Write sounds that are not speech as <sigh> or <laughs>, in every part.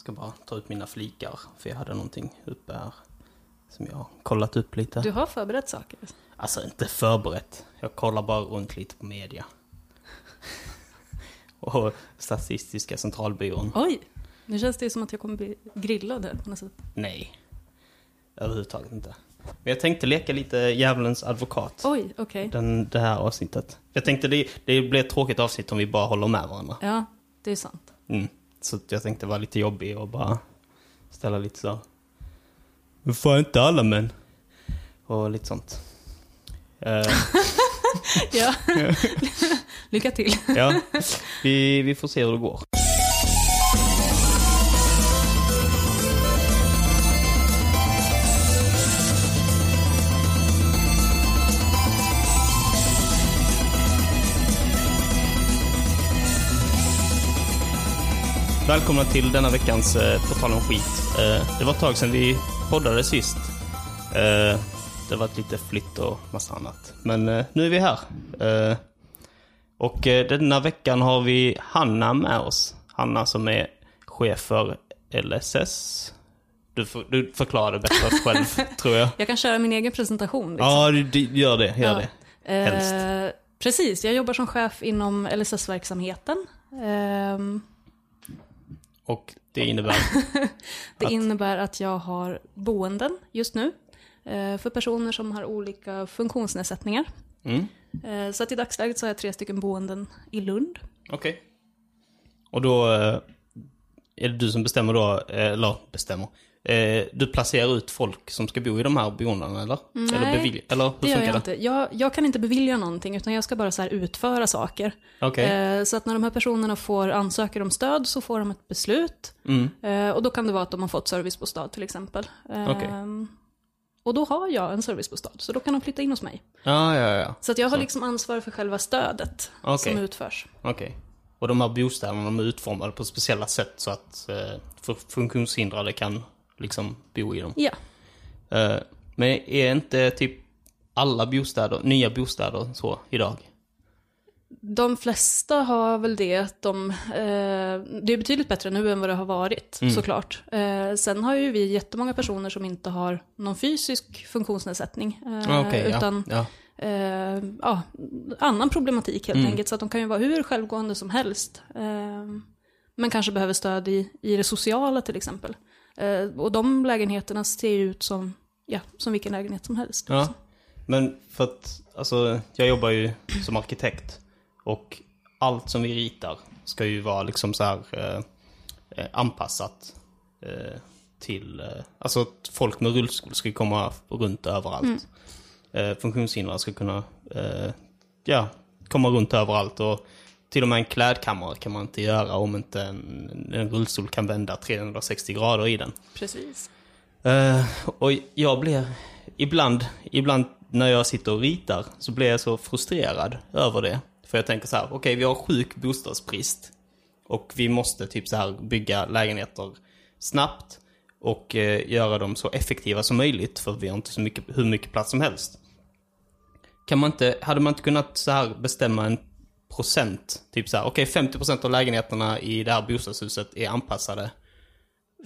ska bara ta ut mina flikar, för jag hade någonting uppe här som jag har kollat upp lite. Du har förberett saker. Alltså inte förberett. Jag kollar bara runt lite på media. <laughs> och Statistiska centralbyrån. Oj! Nu känns det som att jag kommer bli grillad här på något sätt. Nej. Överhuvudtaget inte. Men jag tänkte leka lite djävulens advokat. Oj, okej. Den, det här avsnittet. Jag tänkte det, det blir ett tråkigt avsnitt om vi bara håller med varandra. Ja, det är sant. Mm. Så jag tänkte vara lite jobbig och bara ställa lite så. Men fan inte alla män. Och lite sånt. Eh, <laughs> Ja. <laughs> Lycka till. ja, vi, vi får se hur det går. Välkomna till denna veckans eh, På tal om skit. Eh, det var ett tag sedan vi poddade sist. Eh, det har varit lite flytt och massa annat. Men eh, nu är vi här. Eh, och eh, denna veckan har vi Hanna med oss. Hanna som är chef för LSS. Du, för, du förklarar det bättre själv, <laughs> tror jag. Jag kan köra min egen presentation. Liksom. Ja, du, du, gör det. Gör Ja. det. helst. Eh, precis, jag jobbar som chef inom LSS-verksamheten. Ehm, Och det innebär... <laughs> det Att- innebär att jag har boenden just nu eh, för personer som har olika funktionsnedsättningar. Mm, Eh, så att i dagsläget så har jag tre stycken boenden i Lund. Okej. Och då eh, är det du som bestämmer då, eller bestämmer. Eh, du placerar ut folk som ska bo i de här boendena, eller? Eller, Nej, bevilja, eller hur Det gör jag det? inte. Jag, jag kan inte bevilja någonting utan jag ska bara så utföra saker. Okej. Eh, Så att när de här personerna får ansöka om stöd så får de ett beslut. Mm. Eh, Och då kan det vara att de har fått servicebostad till exempel. Eh, Okej. Och då har jag en servicebostad, så då kan de flytta in hos mig. Ja, ja, ja. Så att jag har liksom ansvar för själva stödet Okej. som utförs. Okej. Och de här bostäderna de är utformade på speciella sätt så att eh, funktionshindrade kan liksom bo i dem. Ja, Eh, men är inte typ alla bostäder, nya bostäder så idag? de flesta har väl det att de, eh, det är betydligt bättre nu än vad det har varit, Mm. såklart. Eh, sen har ju vi jättemånga personer som inte har någon fysisk funktionsnedsättning. Eh, Ah, Okej, utan ja. ja. eh, ja, annan problematik helt Mm. enkelt. Så att de kan ju vara hur självgående som helst. Eh, men kanske behöver stöd i, i det sociala till exempel. Eh, och de lägenheterna ser ju ut som, ja, som vilken lägenhet som helst. Ja. Men för att, alltså, jag jobbar ju som arkitekt. Och allt som vi ritar ska ju vara liksom så här eh, eh, anpassat eh, till, eh, alltså att folk med rullstol ska komma runt överallt. Eh, funktionshindrade ska kunna, ja, komma runt överallt. Och till och med en klädkammare kan man inte göra om inte en, en rullstol kan vända 360 grader i den. Precis. Eh, och jag blir, ibland, ibland när jag sitter och ritar så blir jag så frustrerad över det. För jag tänker så här, okej vi har sjuk bostadsbrist. Och vi måste typ så här bygga lägenheter snabbt och eh, göra dem så effektiva som möjligt för vi har inte så mycket, hur mycket plats som helst. Kan man inte, hade man inte kunnat så här bestämma en procent? Typ så här, okej 50 procent av lägenheterna i det här bostadshuset är anpassade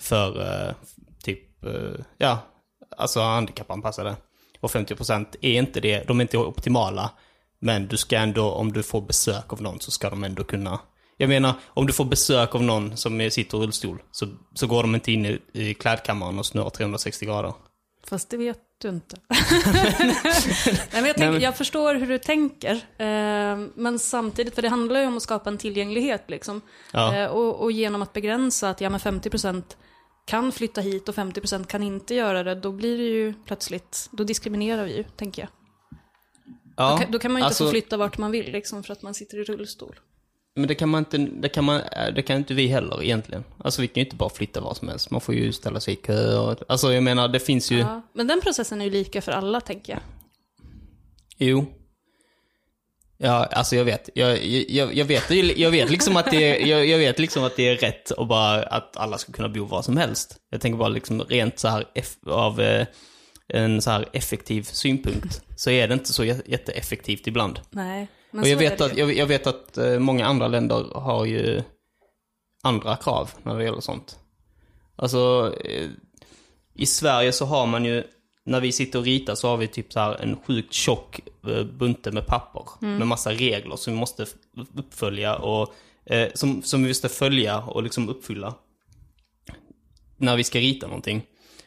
för eh, typ, eh, ja, alltså handikappanpassade. Och 50 procent är inte det, de är inte optimala. Men du ska ändå, om du får besök av någon så ska de ändå kunna jag menar, om du får besök av någon som sitter i rullstol så, så går de inte in i, i klädkammaren och snurrar 360 grader. Fast det vet du inte. <laughs> Nej, men jag, tänker, jag förstår hur du tänker. Eh, men samtidigt, för det handlar ju om att skapa en tillgänglighet. Liksom. Ja. Eh, och, och genom att begränsa att ja, men 50% kan flytta hit och 50% kan inte göra det, då blir det ju plötsligt, då diskriminerar vi ju, tänker jag. Ja, Då, kan, då kan man ju inte alltså, få flytta vart man vill, liksom, för att man sitter i rullstol. Men det kan man inte, det kan man, det kan inte vi heller egentligen. Alltså vi kan ju inte bara flytta var som helst. Man får ju ställa sig i kö och, alltså jag menar det finns ju, Ja. Men den processen är ju lika för alla, tänker jag. jo. Ja, alltså jag vet. Jag, jag, jag vet, jag vet liksom att det är, jag, jag vet liksom att det är rätt och bara att alla ska kunna bo var som helst. Jag tänker bara liksom rent så här av eh, en så här effektiv synpunkt så är det inte så jä- jätteeffektivt ibland. Nej, men och jag vet, att, jag, jag vet att eh, många andra länder har ju andra krav när det gäller sånt. Alltså, eh, i Sverige så har man ju, när vi sitter och ritar så har vi typ så här en sjukt tjock eh, bunte med papper. Med massa regler som vi måste uppfölja och eh, som, som vi måste följa och liksom uppfylla. När vi ska rita någonting.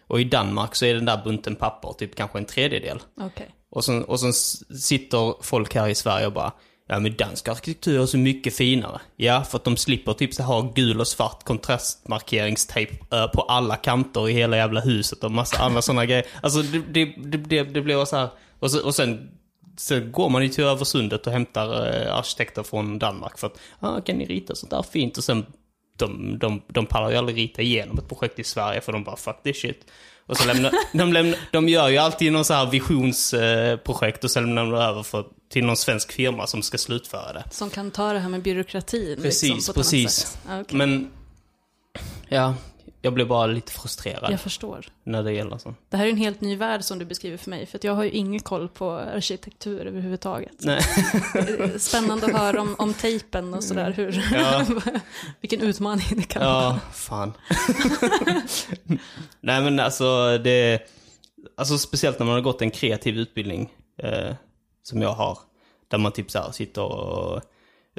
Och i Danmark så är den där bunten papper typ kanske en tredjedel. Okej. Och sen, och sen sitter folk här i Sverige och bara Ja men dansk arkitektur är så mycket finare. Ja, för att de slipper typ så ha gul och svart kontrastmarkeringstejp eh, på alla kanter i hela jävla huset och massa andra sådana grejer. Alltså det, det, det, det, det blir så här. Och, så, och sen, så går man ju till över sundet och hämtar eh, arkitekter från Danmark för att, ah, kan ni rita sånt där fint? Och sen, de, de, de pallar ju aldrig rita igenom ett projekt i Sverige för de bara fuck this shit. Och så lämnar, de, lämnar, de gör ju alltid någon så här visionsprojekt och sen lämnar de över för, till någon svensk firma som ska slutföra det. Som kan ta det här med byråkratin Precis, liksom, precis. Ja, okej. Men, ja, jag blir bara lite frustrerad Jag förstår. när det gäller sånt. Det här är en helt ny värld som du beskriver för mig, för jag har ju ingen koll på arkitektur överhuvudtaget. Nej. <laughs> Spännande att höra om, om tejpen och sådär, hur, Ja. <laughs> vilken utmaning det kan vara. Ja, fan. <laughs> Nej men alltså det, alltså speciellt när man har gått en kreativ utbildning, eh, som jag har, där man typ så sitter och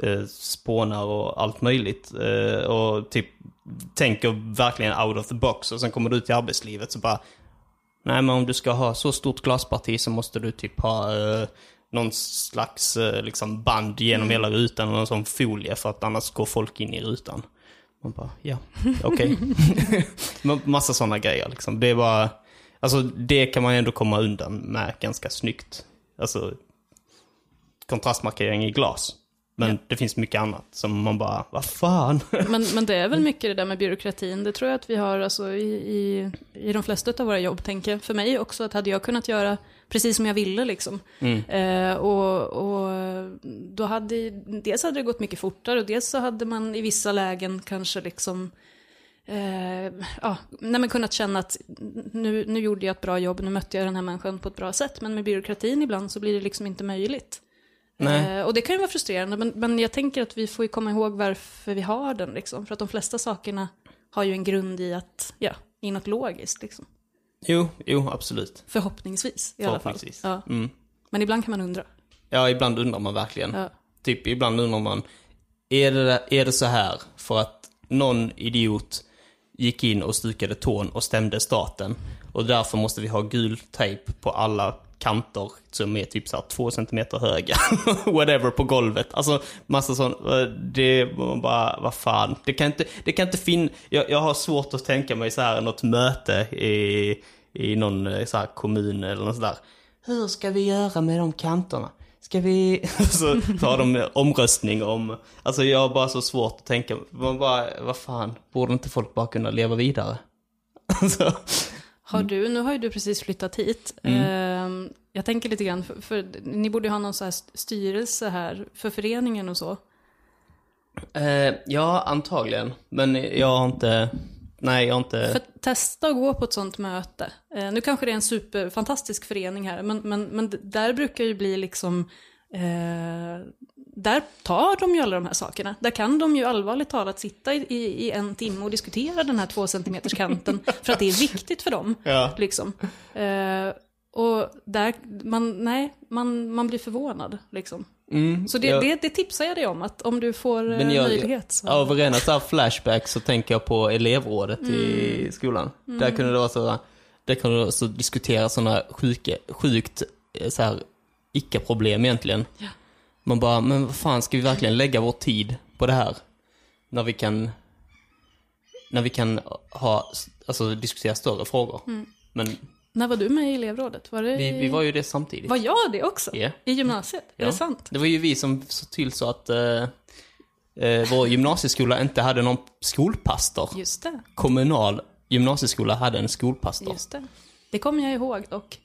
eh, spånar och allt möjligt. Eh, och typ tänker verkligen out of the box. Och sen kommer du ut i arbetslivet så bara, nej men om du ska ha så stort glasparti så måste du typ ha eh, någon slags eh, liksom band genom hela rutan och någon sån folie för att annars går folk in i rutan. Man bara, ja, okej. <laughs> Ma- Massa sådana grejer liksom. Det är bara, alltså det kan man ändå komma undan med ganska snyggt. Alltså, kontrastmarkering i glas. Men Ja. det finns mycket annat som man bara, vad fan? <laughs> Men, men det är väl mycket det där med byråkratin. Det tror jag att vi har alltså, i, i, i de flesta av våra jobb, tänker jag. För mig också, att hade jag kunnat göra precis som jag ville liksom. Eh, och, och då hade, dels hade det gått mycket fortare och dels så hade man i vissa lägen kanske liksom Eh, ja, nej men kunnat känna att nu, nu gjorde jag ett bra jobb, nu mötte jag den här människan på ett bra sätt. Men med byråkratin ibland så blir det liksom inte möjligt. Eh, och det kan ju vara frustrerande, men, men jag tänker att vi får ju komma ihåg varför vi har den. Liksom. För att de flesta sakerna har ju en grund i att, ja, i något logiskt. Liksom. Jo, jo, absolut. Förhoppningsvis i alla fall. Förhoppningsvis. Ja. Mm. Men ibland kan man undra. Ja, ibland undrar man verkligen. Ja. Typ, ibland undrar man, är det, är det så här för att någon idiot gick in och stukade tån och stämde staten och därför måste vi ha gul tejp på alla kanter som är typ så här två centimeter höga. <laughs> Whatever, på golvet. Alltså, massa sånt. Eh, det man bara, vad fan. Det kan inte, det kan inte finnas, jag, jag har svårt att tänka mig så här något möte i, i någon eh, så här kommun eller något sådär. Hur ska vi göra med de kanterna? Ska vi... <laughs> så tar de omröstning om... Alltså jag har bara så svårt att tänka. Man bara, vad fan, borde inte folk bara kunna leva vidare? <laughs> Alltså, har du, nu har ju du precis flyttat hit. Mm. Eh, jag tänker lite grann, för, för ni borde ju ha någon så här styrelse här för föreningen och så. eh, ja, antagligen. Men jag har inte... Nej, jag har inte... För att testa att gå på ett sånt möte. Eh, nu kanske det är en superfantastisk förening här, men, men, men där brukar ju bli liksom... Eh, där tar de ju alla de här sakerna. Där kan de ju allvarligt talat sitta i, i, en timme och diskutera den här två centimeters kanten <laughs> för att det är viktigt för dem. Ja. Liksom. Eh, och där, man, nej, man, man blir förvånad liksom. Mm, Så det, jag- det, det tipsar jag dig om, att om du får eh, Men jag- möjlighet så. Av rena så här flashback så tänker jag på elevrådet i skolan. Där kunde det vara så, där kunde det så diskutera sådana sjukt eh, så här icke-problem egentligen. Ja. Man bara, men vad fan ska vi verkligen lägga vår tid på det här? När vi kan, när vi kan ha, alltså diskutera större frågor. Men När var du med i elevrådet? Var det vi, vi var ju det samtidigt. Var jag det också? Ja. I gymnasiet? Är Ja. det sant? Det var ju vi som såg till så att eh, eh, vår gymnasieskola inte hade någon skolpastor. Just det, Kommunal gymnasieskola hade en skolpastor. just det. Det kommer jag ihåg dock.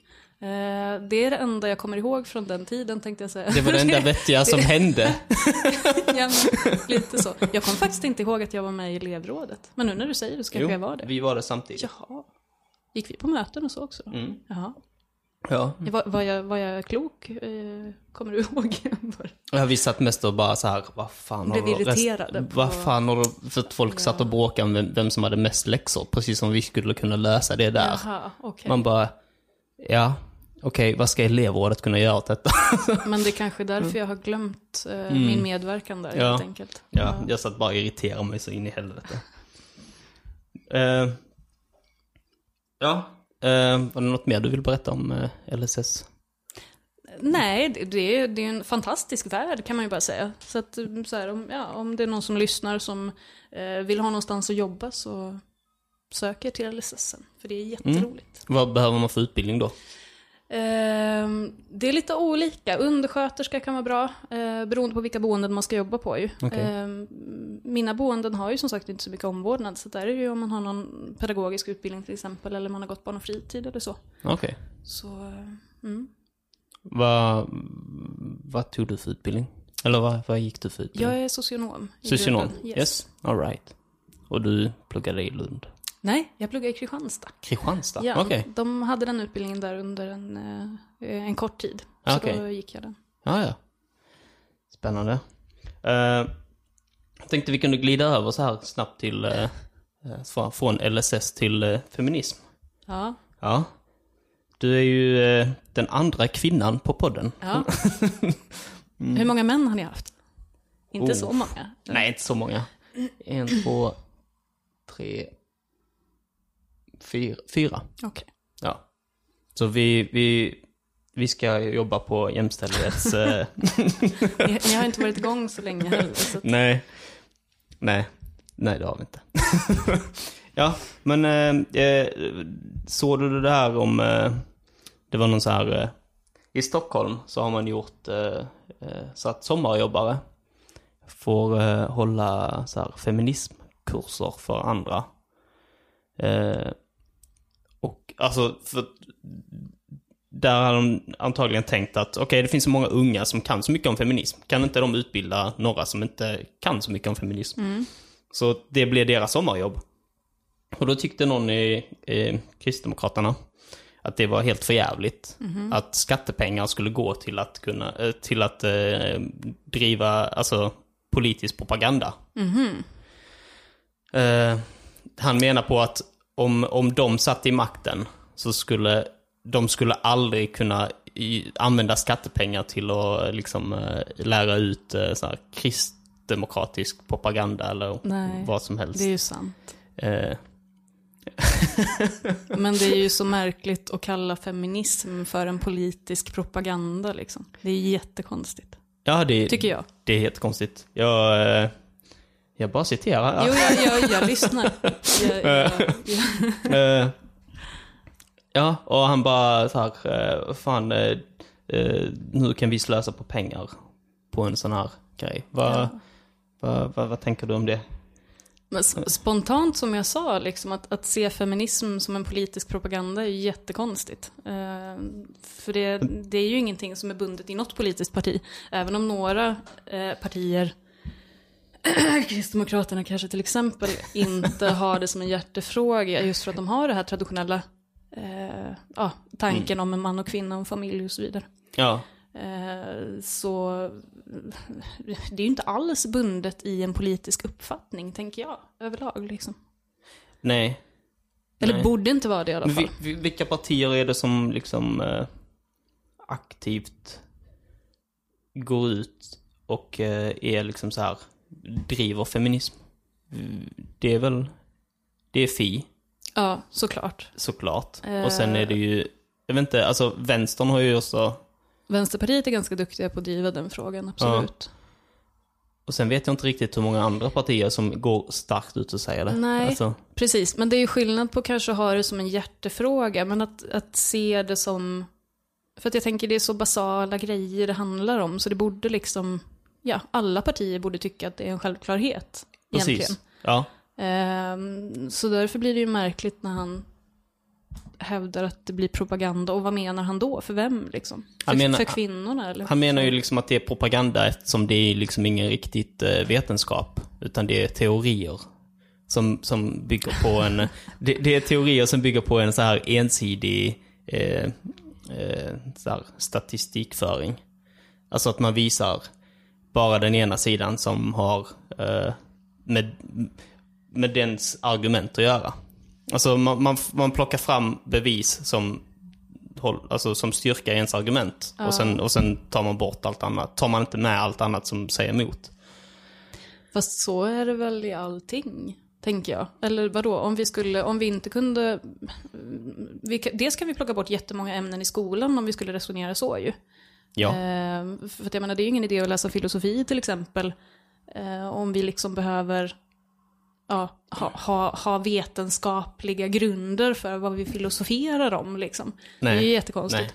Eh, det är det enda jag kommer ihåg från den tiden tänkte jag säga. Det var det enda <laughs> vettiga som hände. <laughs> ja, men, lite så. Jag kommer faktiskt inte ihåg att jag var med i elevrådet. Men nu när du säger det så kanske jag var det. vi var det samtidigt. Jaha. Gick vi på möten och så också? Mm. Jaha. Ja. Var, var, jag, var jag klok? Eh, kommer du <laughs> ihåg? Ja, vi satt mest och bara så här, vad fan Blev har du irriterade på- Vad fan har du, för att folk satt och bråkade om vem, vem som hade mest läxor, precis som vi skulle kunna lösa det där. Jaha, okej. Man bara, ja, okej, vad ska elevrådet kunna göra åt detta? <laughs> Men det är kanske är därför jag har glömt eh, min medverkan där Ja. helt enkelt. Ja, jag satt bara och irriterade mig så in i helvete. <laughs> Eh, ja, uh, var det något mer du vill berätta om eh, LSS? Nej, det, är, det är en fantastisk värld kan man ju bara säga. Så att så här, om, ja, om det är någon som lyssnar som eh, vill ha någonstans att jobba så sök er till LSS. För det är jätteroligt. Vad behöver man för utbildning då? Ehm, det är lite olika. Undersköterska kan vara bra, eh, beroende på vilka boenden man ska jobba på ju. Okej. Ehm, mina boenden har ju som sagt inte så mycket omvårdnad, så där är det ju om man har någon pedagogisk utbildning till exempel, eller man har gått barn och fritid eller så. Okej. Så, eh, mm. Vad, vad tog du för utbildning? Eller vad, vad gick du för utbildning? Jag är socionom. Socionom? Yes. Yes. All right. Och du pluggade i Lund? Nej, jag pluggar i Kristianstad. Kristianstad? Ja, Okej. De hade den utbildningen där under en, eh, en kort tid. Så Okej. då gick jag den. Ja, ja. Spännande. Eh, jag tänkte vi kunde glida över så här snabbt till, eh, från- LSS till eh, feminism. Ja. Ja. Du är ju eh, den andra kvinnan på podden. ja. Hur många män har ni haft? Inte Oh. så många? Nej, inte så många. En, två, tre, fyra. fyra. Okej. Ja. Så vi, vi, vi ska jobba på jämställdhets... eh, <laughs> Ni, ni har inte varit igång så länge heller. Så att, Nej. Nej. Nej, det har vi inte. <laughs> ja, men eh, eh, såg du det där om... Eh, det var någon så här... Eh, I Stockholm så har man gjort eh, så att sommarjobbare får hålla så här feminismkurser för andra. Och alltså, för där har de antagligen tänkt att okej, det finns så många unga som kan så mycket om feminism. Kan inte de utbilda några som inte kan så mycket om feminism? Så det blev deras sommarjobb. Och då tyckte någon i, i Kristdemokraterna att det var helt förjävligt. Att skattepengar skulle gå till att kunna, eh, till att eh, driva, alltså politisk propaganda. Eh, han menar på att om, om de satt i makten så skulle de skulle aldrig kunna i, använda skattepengar till att liksom eh, lära ut eh, så här, kristdemokratisk propaganda eller Nej, vad som helst. det är ju sant. Eh, <laughs> Men det är ju så märkligt att kalla feminism för en politisk propaganda liksom. Det är jättekonstigt. ja, det, Tycker jag. det är helt konstigt. Jag, eh, jag bara citerar. Jo, jag, jag, jag lyssnar. Jag, <laughs> jag, jag, Eh, ja, och han bara så här, eh, fan, eh, eh, nu kan vi slösa på pengar på en sån här grej. Vad, Ja. vad, vad, vad tänker du om det? Men spontant som jag sa, liksom, att, att se feminism som en politisk propaganda är ju jättekonstigt. Eh, för det, det är ju ingenting som är bundet i något politiskt parti. Även om några eh, partier, <clears throat> Kristdemokraterna kanske till exempel, inte har det som en hjärtefråga just för att de har det här traditionella eh, ja, tanken om en man och kvinna och en familj och så vidare. Ja, Eh, Så det är ju inte alls bundet i en politisk uppfattning, tänker jag, överlag. Liksom. nej. Eller Nej. borde inte vara det i alla fall. vi, vi, vilka partier är det som liksom eh, aktivt går ut och eh, är liksom så här, driver feminism? Det är väl, det är Fi. Ja, såklart. såklart. Eh. Och sen är det ju, jag vet inte, alltså vänstern har ju också, Vänsterpartiet är ganska duktiga på att driva den frågan, absolut. och sen vet jag inte riktigt hur många andra partier som går starkt ut och säger det. Nej. Alltså, Precis, men det är ju skillnad på kanske att ha det som en hjärtefråga, men att, att se det som... För att jag tänker det är så basala grejer det handlar om, så det borde liksom... Ja, alla partier borde tycka att det är en självklarhet. Egentligen. precis. Ja. Ehm, så därför blir det ju märkligt när han hävdar att det blir propaganda. Och vad menar han då? För vem liksom? För, menar- för kvinnorna eller? Han menar ju liksom att det är propaganda eftersom det är liksom ingen riktigt eh, vetenskap, utan det är teorier. Som, som bygger på en, <laughs> det, det är teorier som bygger på en så här ensidig, eh, eh, så här, statistikföring. Alltså att man visar bara den ena sidan som har eh, med, med dens argument att göra. Alltså man, man, man plockar fram bevis som, alltså, som styrka ens argument. Och, sen, och sen tar man bort allt annat. Tar man inte med allt annat som säger emot. Fast så är det väl i allting, tänker jag. Eller vadå, om vi, skulle, om vi inte kunde... Vi, dels kan vi plocka bort jättemånga ämnen i skolan om vi skulle resonera så ju. Ja. Eh, för att jag menar, det är ingen idé att läsa filosofi till exempel. Eh, om vi liksom behöver ja, ha, ha, ha vetenskapliga grunder för vad vi filosoferar om. Liksom. Nej. Det är ju jättekonstigt.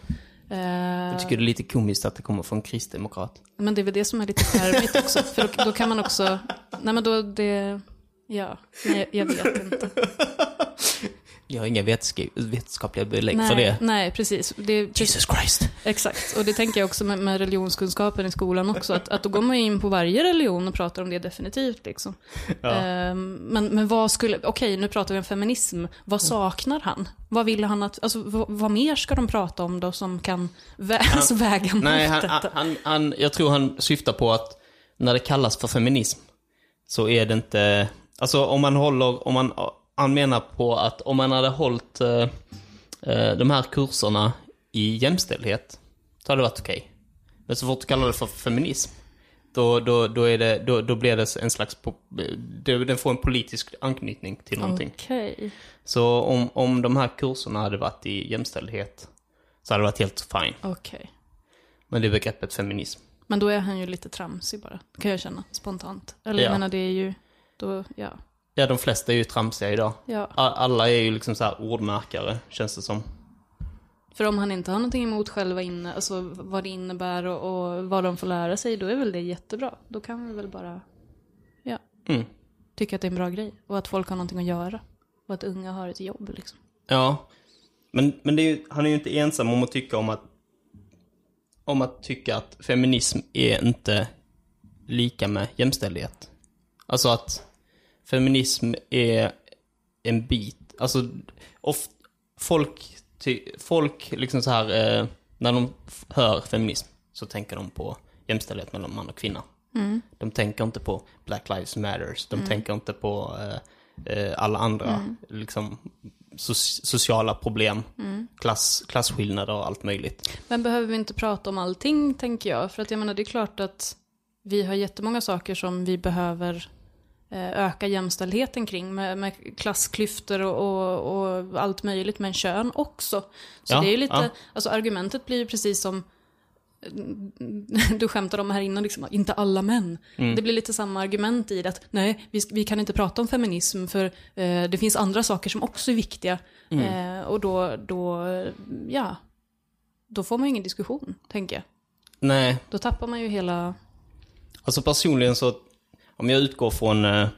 Eh, Jag tycker det är lite komiskt att det kommer från kristdemokrat. men det är väl det som är lite charmigt också. <laughs> För då, då kan man också... Nej men då det... Ja, nej, jag vet inte. <laughs> Jag har inga vetensk- vetenskapliga belägg för Nej, det. nej precis. Det, Jesus Christ. Exakt, och det tänker jag också med, med religionskunskapen i skolan också. Att, att då går man in på varje religion och pratar om det definitivt. Liksom. Ehm, men, men vad skulle, okej nu pratar vi om feminism. Vad saknar han? Vad vill han att, alltså vad, vad mer ska de prata om då som kan vä <laughs> alltså, väga mot Nej, han, detta? han, han, jag tror han syftar på att när det kallas för feminism så är det inte... Alltså om man håller... Om man, han menar på att om man hade hållit eh, eh, de här kurserna i jämställdhet så hade det varit okej. Men så fort du kallar det för feminism då, då, då, är det, då, då blir det en slags... Den får en politisk anknytning till någonting. Okej. Så om, om de här kurserna hade varit i jämställdhet så hade det varit helt fine. Okej. Men det är begreppet feminism. Men då är han ju lite tramsig bara, kan jag känna spontant. Eller jag Ja. menar det är ju, då, ja. Ja, de flesta är ju tramsiga idag. ja. Alla är ju liksom så här ordmärkare, känns det som. För om han inte har någonting emot själva inne, alltså vad det innebär och, och vad de får lära sig, då är väl det jättebra. Då kan vi väl bara, ja, Mm. tycka att det är en bra grej. Och att folk har någonting att göra. Och att unga har ett jobb liksom. Ja. Men, men det är ju, han är ju inte ensam om att tycka om att om att tycka att feminism är inte lika med jämställdhet. Alltså att feminism är en bit, alltså of, folk, folk liksom så här, eh, när de hör feminism så tänker de på jämställdhet mellan man och kvinna. De tänker inte på Black Lives Matters, de tänker inte på eh, eh, alla andra liksom, so sociala problem, klass, klasskillnader och allt möjligt. Men behöver vi inte prata om allting, tänker jag. För att jag menar, det är klart att vi har jättemånga saker som vi behöver eh, öka jämställdheten kring. Med, med klassklyftor och, och, och allt möjligt, men kön också. Så Ja, det är lite, ja. alltså argumentet blir ju precis som du skämtade om här innan, liksom, inte alla män. Mm. Det blir lite samma argument i det att nej, vi, vi kan inte prata om feminism för eh, det finns andra saker som också är viktiga. Mm. Eh, och då, då, ja, då får man ju ingen diskussion, tänker jag. Nej, Då tappar man ju hela... Alltså personligen så, om jag utgår från eh,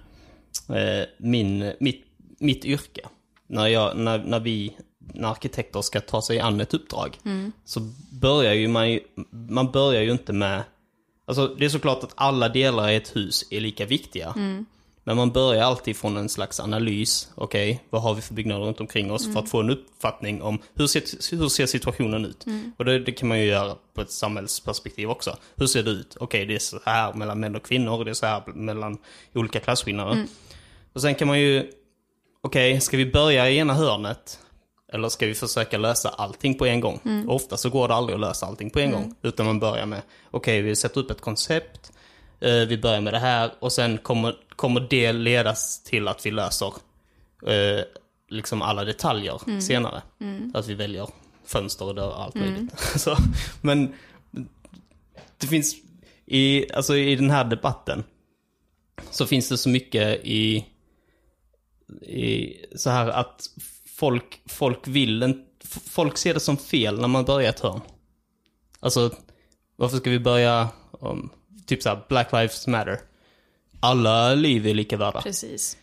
eh, min, mitt, mitt yrke. När, jag, när, när vi, när arkitekter ska ta sig an ett uppdrag. Så börjar ju man ju, man börjar ju inte med, alltså det är såklart att alla delar i ett hus är lika viktiga. Men man börjar alltid från en slags analys. Okej, vad har vi för byggnader runt omkring oss? För att få en uppfattning om hur ser, hur ser situationen ut? Och det, det kan man ju göra på ett samhällsperspektiv också. Hur ser det ut? Okej, det är så här mellan män och kvinnor. Det är så här mellan olika klasskillnader. Och sen kan man ju, okej, ska vi börja i ena hörnet? Eller ska vi försöka lösa allting på en gång? Och ofta så går det aldrig att lösa allting på en gång. Utan man börjar med, okej, vi sätter upp ett koncept. Eh, vi börjar med det här och sen kommer, kommer det ledas till att vi löser eh, liksom alla detaljer senare. Att vi väljer fönster och dörrar och allt möjligt. <laughs> så, men det finns, i, alltså i den här debatten så finns det så mycket i, i så här att folk, folk vill en, folk ser det som fel när man börjar ett hörn. Alltså, varför ska vi börja om, typ så här, Black Lives Matter? Alla liv är lika värda. Precis.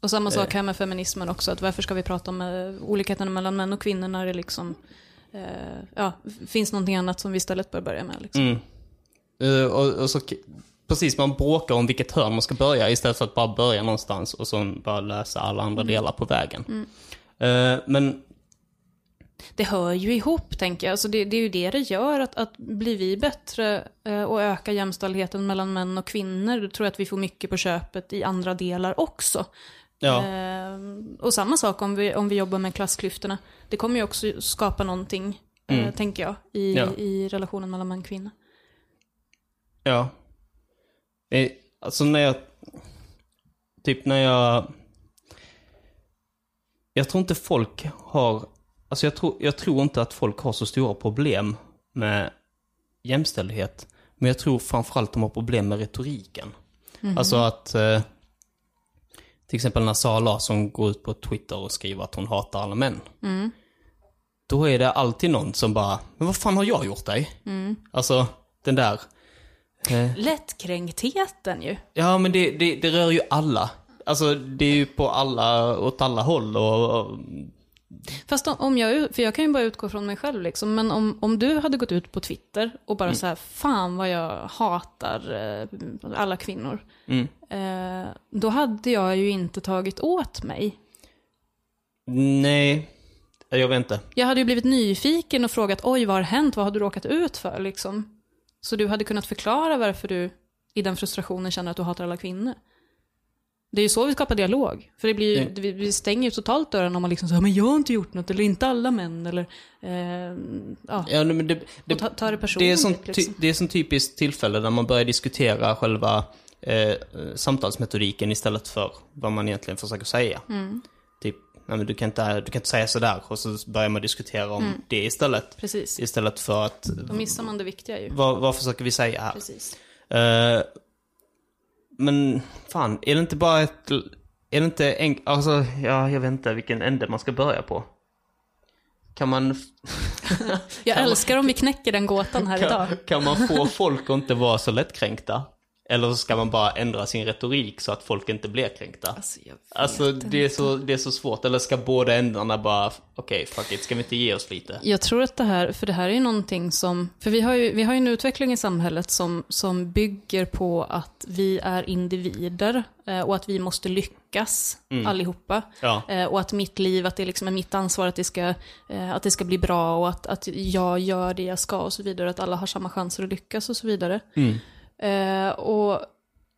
Och samma sak här med feminismen också, att varför ska vi prata om eh, olikheten mellan män och kvinnor när det liksom, eh, ja, finns någonting annat som vi istället bör börja med. Liksom. Mm. Eh, och, och så, precis, man bråkar om vilket hörn man ska börja istället för att bara börja någonstans och så bara lösa alla andra delar på vägen. Eh, men det hör ju ihop, tänker jag. Alltså det, det är ju det det gör, att, att blir vi bättre eh, och ökar jämställdheten mellan män och kvinnor, då tror jag att vi får mycket på köpet i andra delar också. Ja. Eh, och samma sak om vi, om vi jobbar med klassklyftorna. Det kommer ju också skapa någonting, eh, Mm. tänker jag, i, Ja. i relationen mellan män och kvinnor. Ja. Eh, Alltså när jag... Typ när jag... Jag tror inte folk har... Alltså jag tror, jag tror inte att folk har så stora problem med jämställdhet. Men jag tror framförallt de har problem med retoriken. Alltså att... Eh, till exempel när Sara Larsson går ut på Twitter och skriver att hon hatar alla män. Då är det alltid någon som bara, men vad fan har jag gjort dig? Alltså, den där... Eh, Lättkränktheten ju. Ja, men det, det, det rör ju alla. Alltså, det är ju på alla, åt alla håll och... och Fast om- jag, för jag kan ju bara utgå från mig själv liksom, men om, om du hade gått ut på Twitter och bara så här, fan vad jag hatar eh, alla kvinnor. mm. Eh, då hade jag ju inte tagit åt mig. Nej, jag vet inte. Jag hade ju blivit nyfiken och frågat, oj vad har hänt, vad har du råkat ut för liksom? Så du hade kunnat förklara varför du i den frustrationen känner att du hatar alla kvinnor. Det är ju så vi skapar dialog. För det blir Mm. vi, vi stänger ju totalt dörren om man liksom säger, men jag har inte gjort något, eller inte alla män, eller eh, ja, Ja, men det, det, ta, ta det personligt. det, är sånt, ty, liksom. det är sånt typiskt tillfälle där man börjar diskutera själva eh, samtalsmetodiken istället för vad man egentligen försöker säga. Mm. Typ, nej men du kan, inte, du kan inte säga sådär och så börjar man diskutera om det istället. Precis. Istället för att, Då missar man det viktiga ju. vad, vad försöker vi säga här? Precis. Eh, men fan, är det inte bara ett... Är det inte en, Alltså, ja, jag vet inte vilken ände man ska börja på. Kan man... <laughs> Jag älskar om vi knäcker den gåtan här idag. Kan, kan man få folk att inte vara så lättkränkta? Eller så ska man bara ändra sin retorik så att folk inte blir kränkta? Alltså, Alltså, det är, så, det är så svårt. Eller ska båda ändarna bara, okej, fuck it, ska vi inte ge oss lite? Jag tror att det här, för det här är ju någonting som, för vi har ju, vi har ju en utveckling i samhället som, som bygger på att vi är individer eh, och att vi måste lyckas allihopa. Ja. Eh, och att mitt liv, att det liksom är mitt ansvar att det ska, eh, att det ska bli bra och att, att jag gör det jag ska och så vidare. Att alla har samma chanser att lyckas och så vidare. Eh, och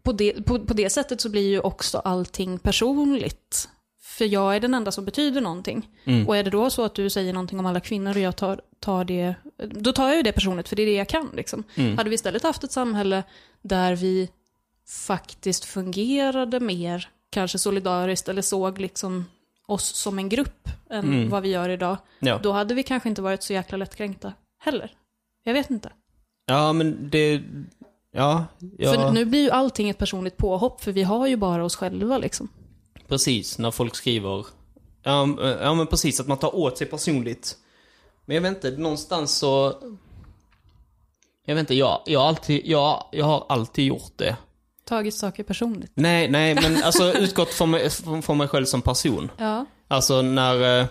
på det, på, på det sättet så blir ju också allting personligt. För jag är den enda som betyder någonting. Och är det då så att du säger någonting om alla kvinnor och jag tar, tar det, då tar jag ju det personligt för det är det jag kan. Liksom. Hade vi istället haft ett samhälle där vi faktiskt fungerade mer, kanske solidariskt eller såg liksom oss som en grupp än vad vi gör idag, Ja. då hade vi kanske inte varit så jäkla lättkränkta heller. Jag vet inte. ja, men det... Ja, ja För nu blir ju allting ett personligt påhopp, för vi har ju bara oss själva liksom. precis. När folk skriver... Ja, ja, men precis. Att man tar åt sig personligt. Men jag vet inte, någonstans så... Jag vet inte, jag, jag, alltid, jag, jag har alltid gjort det. Tagit saker personligt. Nej, nej, men <laughs> alltså utgått från mig, från, från mig själv som person. Ja. Alltså när... eh,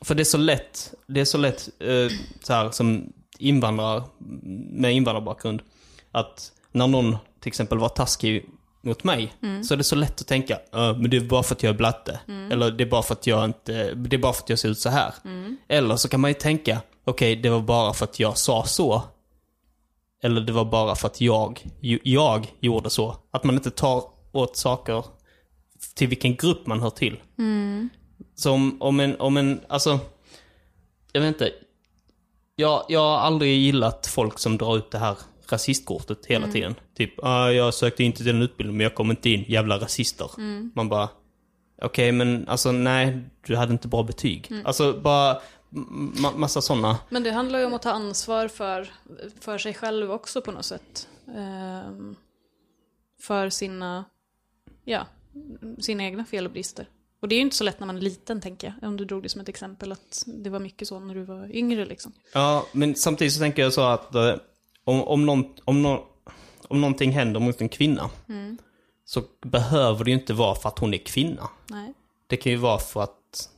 För det är så lätt, det är så lätt eh, så här som invandrare med invandrarbakgrund. Att när någon till exempel var taskig mot mig så är det så lätt att tänka, "Ja, men det är bara för att jag är blatte. Eller det är bara för att jag inte, det är bara för att jag ser ut så här. Eller så kan man ju tänka, okej det var bara för att jag sa så. Eller det var bara för att jag, jag gjorde så. Att man inte tar åt saker till vilken grupp man hör till. Som om en, om en, alltså, jag vet inte. Jag, jag har aldrig gillat folk som drar ut det här rasistkortet hela tiden. Typ, ah, jag sökte inte till den utbildningen men jag kom inte in, jävla rasister. Man bara, okej men alltså nej, du hade inte bra betyg. Alltså bara, ma- massa sådana. Men det handlar ju om att ta ansvar för, för sig själv också på något sätt. Ehm, för sina, ja, sina egna fel och brister. Och det är ju inte så lätt när man är liten, tänker jag. Om du drog det som ett exempel, att det var mycket så när du var yngre liksom. Ja, men samtidigt så tänker jag så att eh, om, om, någon, om, någon, om någonting händer mot en kvinna så behöver det ju inte vara för att hon är kvinna. Nej. Det kan ju vara för att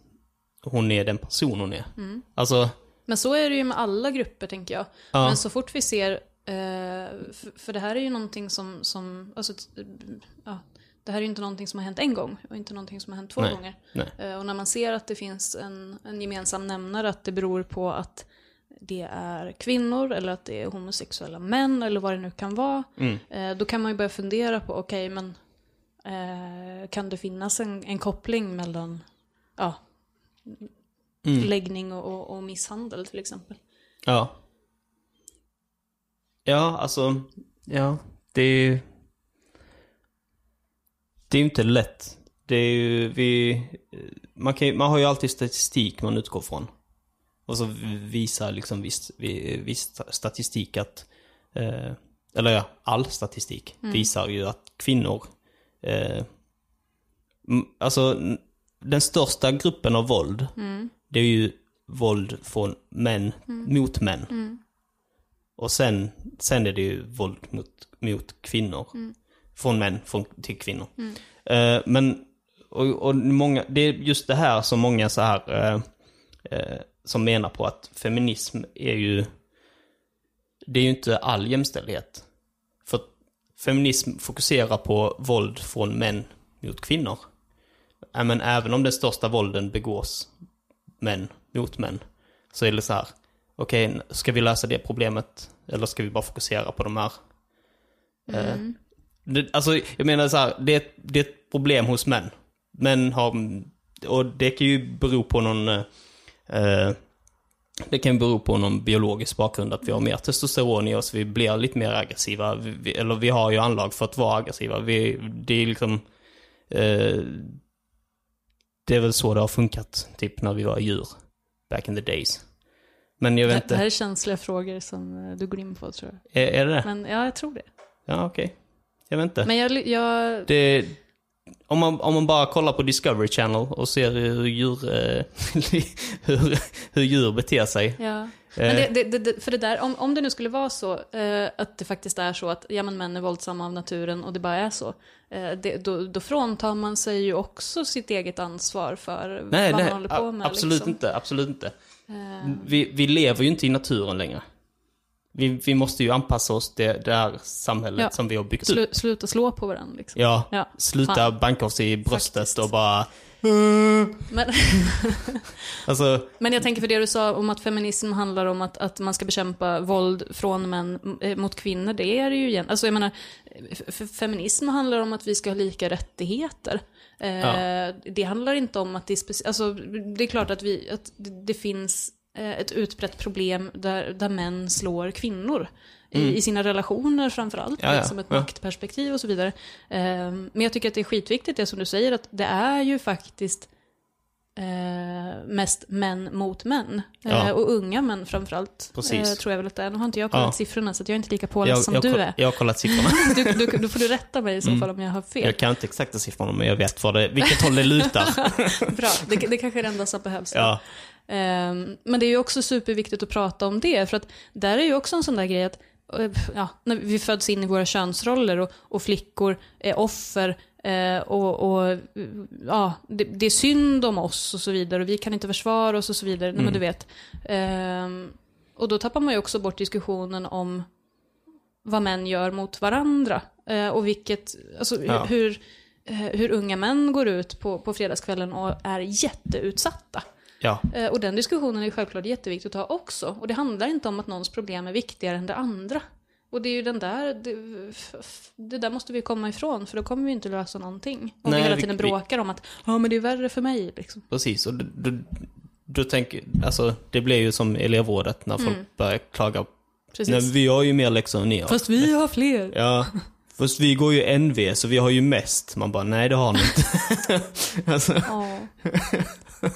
hon är den person hon är. Alltså, Men så är det ju med alla grupper, tänker jag. Ja. Men så fort vi ser, eh, för, för det här är ju någonting som, som alltså, ja, det det här är ju inte någonting som har hänt en gång och inte någonting som har hänt två Nej, gånger. nej. Eh, Och när man ser att det finns en, en gemensam nämnare, att det beror på att det är kvinnor eller att det är homosexuella män eller vad det nu kan vara. Mm. Eh, Då kan man ju börja fundera på, okej men eh, kan det finnas en, en koppling mellan ja, Mm. läggning och, och, och misshandel till exempel? Ja. Ja, alltså, ja, det är ju... Det är ju inte lätt. Det är ju, vi... Man, kan, man har ju alltid statistik man utgår från. Och så visar liksom viss, vi- viss statistik att... Eh, eller ja, all statistik visar ju att kvinnor... Eh, alltså, den största gruppen av våld, det är ju våld från män mot män. Och sen, sen är det ju våld mot, mot kvinnor. Från män från, till kvinnor. Eh, men, och, och många, det är just det här som många så här, eh, eh, som menar på att feminism är ju, det är ju inte all jämställdhet. För feminism fokuserar på våld från män mot kvinnor. Men även om den största vålden begås män mot män, så är det så här, okej, ska vi lösa det problemet? Eller ska vi bara fokusera på de här? Eh, det, alltså, jag menar så här, det, det är ett problem hos män. Män har, och det kan ju bero på någon, eh, eh, det kan bero på någon biologisk bakgrund, att vi har mer testosteron i oss, vi blir lite mer aggressiva, vi, vi- eller vi har ju anlag för att vara aggressiva. Vi, det är liksom, eh, det är väl så det har funkat, typ när vi var djur, back in the days. Men jag vet Det, det här inte, är känsliga frågor som eh, du går in på tror jag. är, är det det? Men ja, jag tror det. Ja, okej. Jag vet inte. Men jag, jag Det, om, man, om man bara kollar på Discovery Channel och ser hur djur, eh, <laughs> hur, hur djur beter sig. ja. Eh, Men det, det, det- för det där, om, om det nu skulle vara så eh, att det faktiskt är så att ja, men män är våldsamma av naturen och det bara är så. Eh, det, då, då fråntar man sig ju också sitt eget ansvar för nej, vad nej, man håller på med. absolut liksom. inte, absolut inte. Eh, Vi, vi lever ju inte i naturen längre. Vi, vi måste ju anpassa oss till det här samhället Ja. som vi har byggt slu, upp. sluta slå på varandra liksom. Ja, Ja, sluta fan. banka oss i bröstet Faktiskt. och bara... Men, <laughs> Alltså, men jag tänker för det du sa om att feminism handlar om att, att man ska bekämpa våld från män eh, mot kvinnor, det är det ju igen. Alltså jag menar, feminism handlar om att vi ska ha lika rättigheter. Eh, Ja. Det handlar inte om att det är speci- alltså det är klart att, vi, att det, det finns ett utbrett problem där, där män slår kvinnor. I, I sina relationer framförallt, Mm. Ja, ja, liksom ett maktperspektiv och så vidare. Eh, men jag tycker att det är skitviktigt det som du säger, att det är ju faktiskt eh, mest män mot män. Eh, Ja. och unga män framförallt. Precis. Eh, tror jag väl att det är. Nu har inte jag kollat Ja. siffrorna så jag är inte lika påläst som jag, du är. jag har kollat siffrorna. <laughs> Du, du, då får du rätta mig i så fall om jag har fel. Jag kan inte exakta siffrorna, men jag vet vad det, vilket håll det lutar. <laughs> Bra, det, det kanske är det enda som behövs. Ja, Ehm, men det är ju också superviktigt att prata om det, för att där är ju också en sån där grej att eh, ja, när vi föds in i våra könsroller och, och flickor är offer eh, och, och ja, det, det är synd om oss och så vidare och vi kan inte försvara oss och så vidare. Nej, men du vet. Ehm, och då tappar man ju också bort diskussionen om vad män gör mot varandra. Eh, och vilket, alltså Ja. hur, hur unga män går ut på, på fredagskvällen och är jätteutsatta. Ja, Eh, Och den diskussionen är självklart jätteviktig att ta också. Och det handlar inte om att någons problem är viktigare än det andra. Och det är ju den där, det, det där måste vi komma ifrån, för då kommer vi inte lösa någonting. Om Nej, vi hela tiden vi- bråkar om att, ja men det är värre för mig, liksom. precis. Och då, då, tänker, alltså det blir ju som elevrådet när folk börjar klaga. Precis. Nej, vi har ju mer läxor än ni har. Fast vi har fler. Ja, <laughs> fast vi går ju NV så vi har ju mest. Man bara, nej det har ni inte. <laughs> alltså, Ja.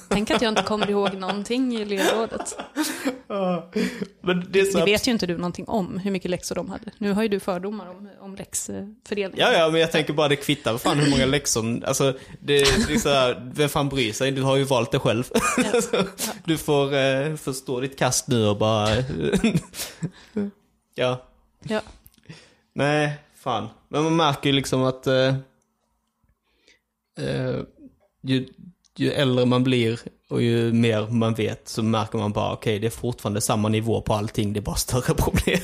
Tänk att jag inte kommer ihåg någonting i elevrådet. men det Det vet ju inte du någonting om, hur mycket läxor de hade. Nu har ju du fördomar om, om läxfördelning. Ja, ja, men jag tänker bara det kvittar vad fan hur många läxor, alltså det, det är så här, vem fan bryr sig? Du har ju valt det själv. Alltså, <laughs> du får eh, förstå ditt kast nu och bara... <laughs> ja, Ja. nej, fan. Men man märker ju liksom att eh, eh, ju, ju äldre man blir Och ju mer man vet så märker man bara, okej, det är fortfarande samma nivå på allting, det är bara större <laughs> problem.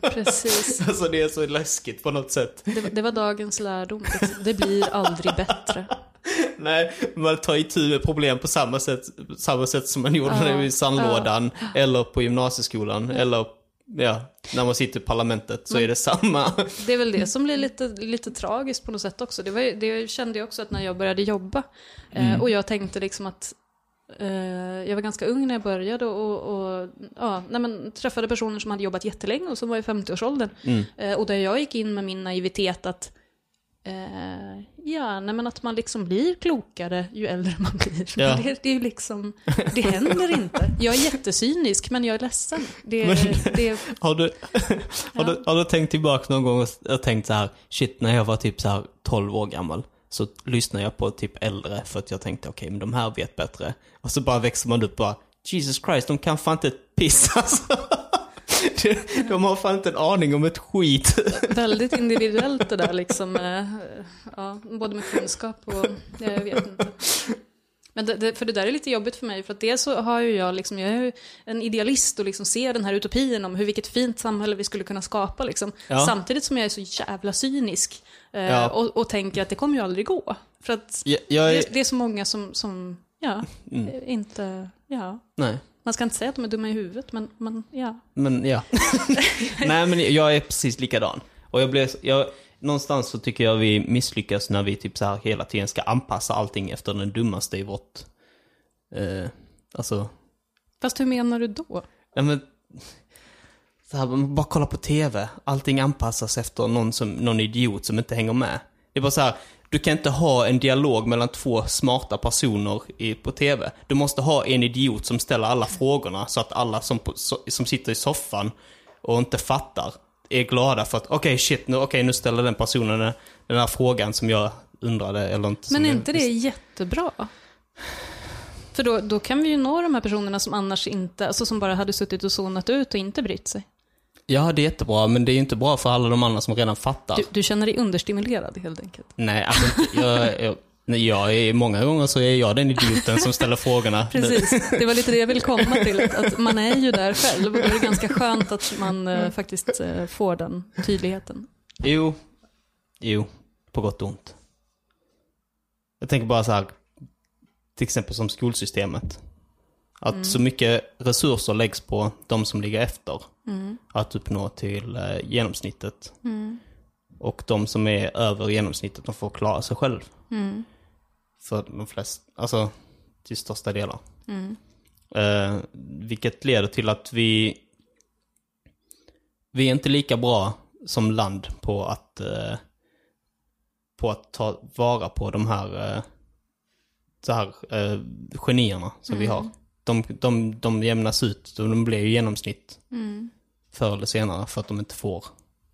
Precis. <laughs> alltså det är så läskigt på något sätt. Det, var- det var dagens lärdom. Det blir aldrig bättre. <laughs> Nej, man tar itu med problem på samma sätt, samma sätt som man gjorde Ja, när vi var i sandlådan, eller på gymnasieskolan, eller ja, när man sitter i parlamentet så är det samma. Det är väl det som blir lite, lite tragiskt på något sätt också. Det, var, det kände jag också att när jag började jobba. Eh, och jag tänkte liksom att eh, jag var ganska ung när jag började och, och ja, nej men, träffade personer som hade jobbat jättelänge och som var i 50-årsåldern. Eh, och där jag gick in med min naivitet att Eh, ja, nej men att man liksom blir klokare ju äldre man blir. <laughs> Ja. Det, det är ju liksom, det händer inte. Jag är jättecynisk, men jag är ledsen. Det, Men- det, <laughs> Har du, har, du, har du tänkt tillbaka någon gång och, och tänkt så här, shit, när jag var typ så här 12 år gammal så lyssnade jag på typ äldre för att jag tänkte, okej, men de här vet bättre. Och så bara växer man upp bara, Jesus Christ, de kan fan inte ett piss <laughs> alltså. <laughs> De- har fan inte en aning om ett skit. väldigt individuellt det där liksom. eh, Ja, både med kunskap och, ja, jag vet inte. Men det, det, för det där är lite jobbigt för mig, för att dels så har ju jag liksom, jag är ju en idealist och liksom ser den här utopin om hur vilket fint samhälle vi skulle kunna skapa liksom. Ja. Samtidigt som jag är så jävla cynisk eh, Ja. och, och tänker att det kommer ju aldrig gå. För att Jag, jag är, det, det är så många som, som ja, Mm. inte, ja. nej. Man ska inte säga att de är dumma i huvudet, men, men ja. Men ja. <laughs> Nej men jag är precis likadan. Och jag blev, jag, någonstans så tycker jag vi misslyckas när vi typ så här hela tiden ska anpassa allting efter den dummaste i vårt, eh, alltså, Fast hur menar du då? nej men, så här, man bara kolla på TV, allting anpassas efter någon, som, någon idiot som inte hänger med. Det är bara så här, du kan inte ha en dialog mellan två smarta personer i, på TV. Du måste ha en idiot som ställer alla frågorna så att alla som, som sitter i soffan och inte fattar är glada för att okej shit, nu, okej, nu ställer den personen den, den här frågan som jag undrade eller inte. Men är inte det jättebra? För då, då kan vi ju nå de här personerna som annars inte, alltså som bara hade suttit och zonat ut och inte brytt sig. Ja, det är jättebra, men det är inte bra för alla de andra som redan fattar. Du, du känner dig understimulerad helt enkelt. Nej, alltså, jag, jag, jag är, många gånger så är jag den idioten som ställer frågorna. <laughs> Precis, det var lite det jag ville komma till. Att, man är ju där själv och då är det ganska skönt att man eh, faktiskt eh, får den tydligheten. Jo, jo, på gott och ont. Jag tänker bara så här, till exempel som skolsystemet. Att så mycket resurser läggs på de som ligger efter. Att uppnå till eh, genomsnittet. Och de som är över genomsnittet, de får klara sig själv. För de flesta, alltså till största delar. Eh, vilket leder till att vi, vi är inte lika bra som land på att, eh, på att ta vara på de här, eh, så här eh, genierna som vi har. De, de, de jämnas ut, och de blir ju genomsnitt förr eller senare för att de inte får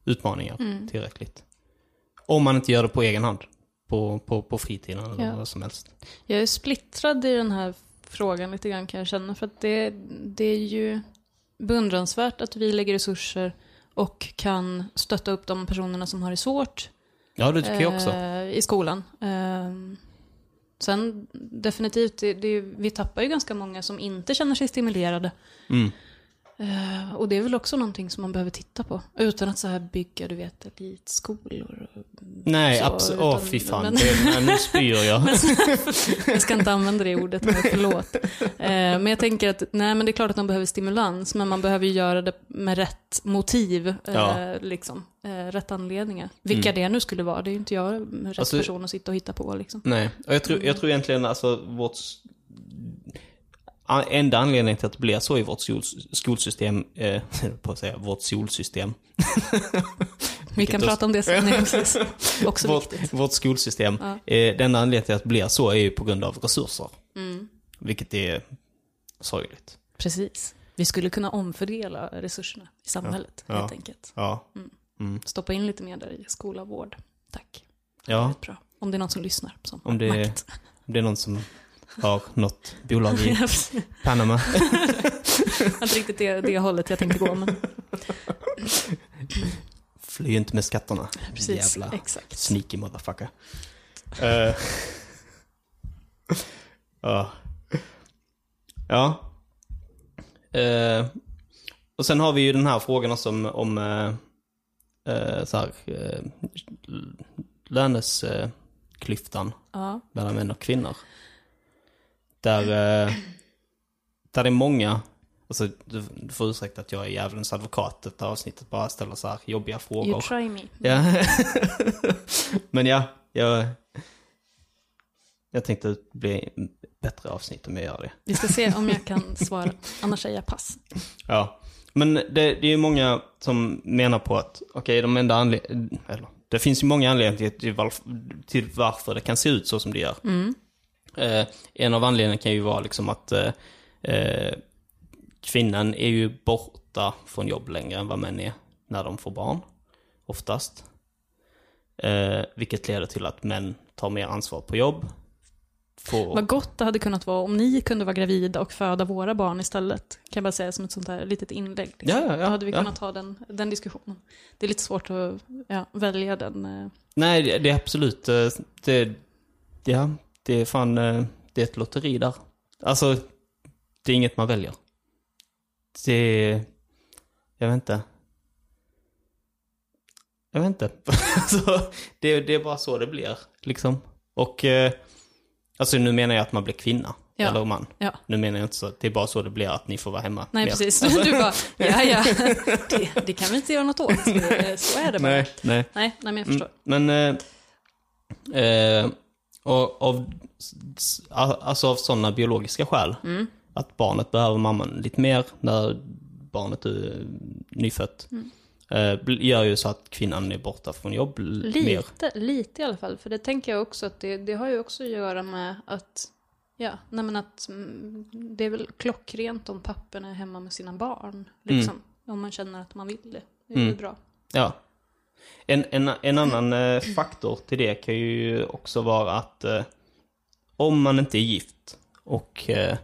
utmaningar tillräckligt. Om man inte gör det på egen hand, på, på, på fritiden eller Ja. vad som helst. Jag är splittrad i den här frågan lite grann kan jag känna. För att det, det är ju beundransvärt att vi lägger resurser och kan stötta upp de personerna som har det svårt Ja, det tycker jag också. eh, i skolan. Eh, sen definitivt, det, det, vi tappar ju ganska många som inte känner sig stimulerade. Mm. Eh, och det är väl också någonting som man behöver titta på. Utan att så här bygga, du vet, elitskolor. Nej, absolut. Åh, fy fan. men- Det, nu spyr jag. <laughs> Jag ska inte använda det ordet, men förlåt. Eh, men jag tänker att, nej men det är klart att de behöver stimulans, men man behöver ju göra det med rätt motiv, eh, Ja. liksom. Rätt anledningar. Vilka det nu skulle vara, det är ju inte jag rätt Alltså- person att sitta och hitta på liksom. Nej, och jag tror, jag tror egentligen alltså vårt... Enda anledningen till att det blir så i vårt skol, skolsystem, eh, <laughs> på att säga vårt solsystem. <laughs> Vi kan prata om det sen, nej, precis. Också <laughs> vårt, viktigt. vårt skolsystem. Ja. Eh, den enda anledningen till att det blir så är ju på grund av resurser. Mm. Vilket är sorgligt. Precis. Vi skulle kunna omfördela resurserna i samhället, Ja. helt enkelt. Ja. Stoppa in lite mer där i skola och vård. Tack. Ja, Väldigt bra. Om det är någon som lyssnar som Om det makt. om det är någon som har något bolag i. <laughs> Panama. <laughs> Inte riktigt det, det hållet jag tänkte gå, men Fly inte med skatterna. precis. Jävla Exakt. sneaky motherfucker. <laughs> Eh. Ja. Ja. Eh, och sen har vi ju den här frågan också om, om eh, så här, eh, lönesklyftan mellan män och kvinnor. Där, eh, där det är många, alltså du, du får ursäkta att jag är djävulens advokat, detta avsnittet bara ställer så här jobbiga You frågor. try me. Ja. <laughs> Men ja, jag, jag tänkte blir bättre avsnitt om jag gör det. Vi ska se om jag kan svara, annars säger jag pass. Ja, men det, det är ju många som menar på att, okej, de enda anledningarna, det finns ju många anledningar till, till varför det kan se ut så som det gör. Eh, en av anledningarna kan ju vara liksom att eh, eh, kvinnan är ju borta från jobb längre än vad män är när de får barn, oftast. Eh, vilket leder till att män tar mer ansvar på jobb. Får, Vad gott det hade kunnat vara om ni kunde vara gravida och föda våra barn istället. Kan jag bara säga som ett sånt här litet inlägg. liksom. Ja, ja, Då hade vi ja. kunnat ha den, den diskussionen. Det är lite svårt att ja, välja den. eh. Nej, det, det är absolut, eh, det, ja, det är fan, eh, det är ett lotteri där. Alltså, det är inget man väljer. Det är, jag vet inte. Jag vet inte. <laughs> alltså, det, det är bara så det blir, liksom. Och, eh, alltså nu menar jag att man blir kvinna, Ja. eller man. Ja. Nu menar jag inte så, det är bara så det blir att ni får vara hemma. Nej, mer. precis. Du bara, <laughs> ja, ja, det, det kan vi inte göra något åt. Så är det bara. Nej, nej. Nej, nej men jag förstår. Men, eh, eh, och, av, alltså av sådana biologiska skäl. Mm. Att barnet behöver mamman lite mer när barnet är nyfött. Mm. Eh, gör ju så att kvinnan är borta från jobb l- mer. Lite, lite i alla fall. För det tänker jag också att det, det har ju också att göra med att, ja, nej men att mm, det är väl klockrent om papporna är hemma med sina barn. Liksom. Om man känner att man vill det. Det är Mm. bra. Ja. En, en, en annan eh, faktor till det kan ju också vara att eh, om man inte är gift och eh,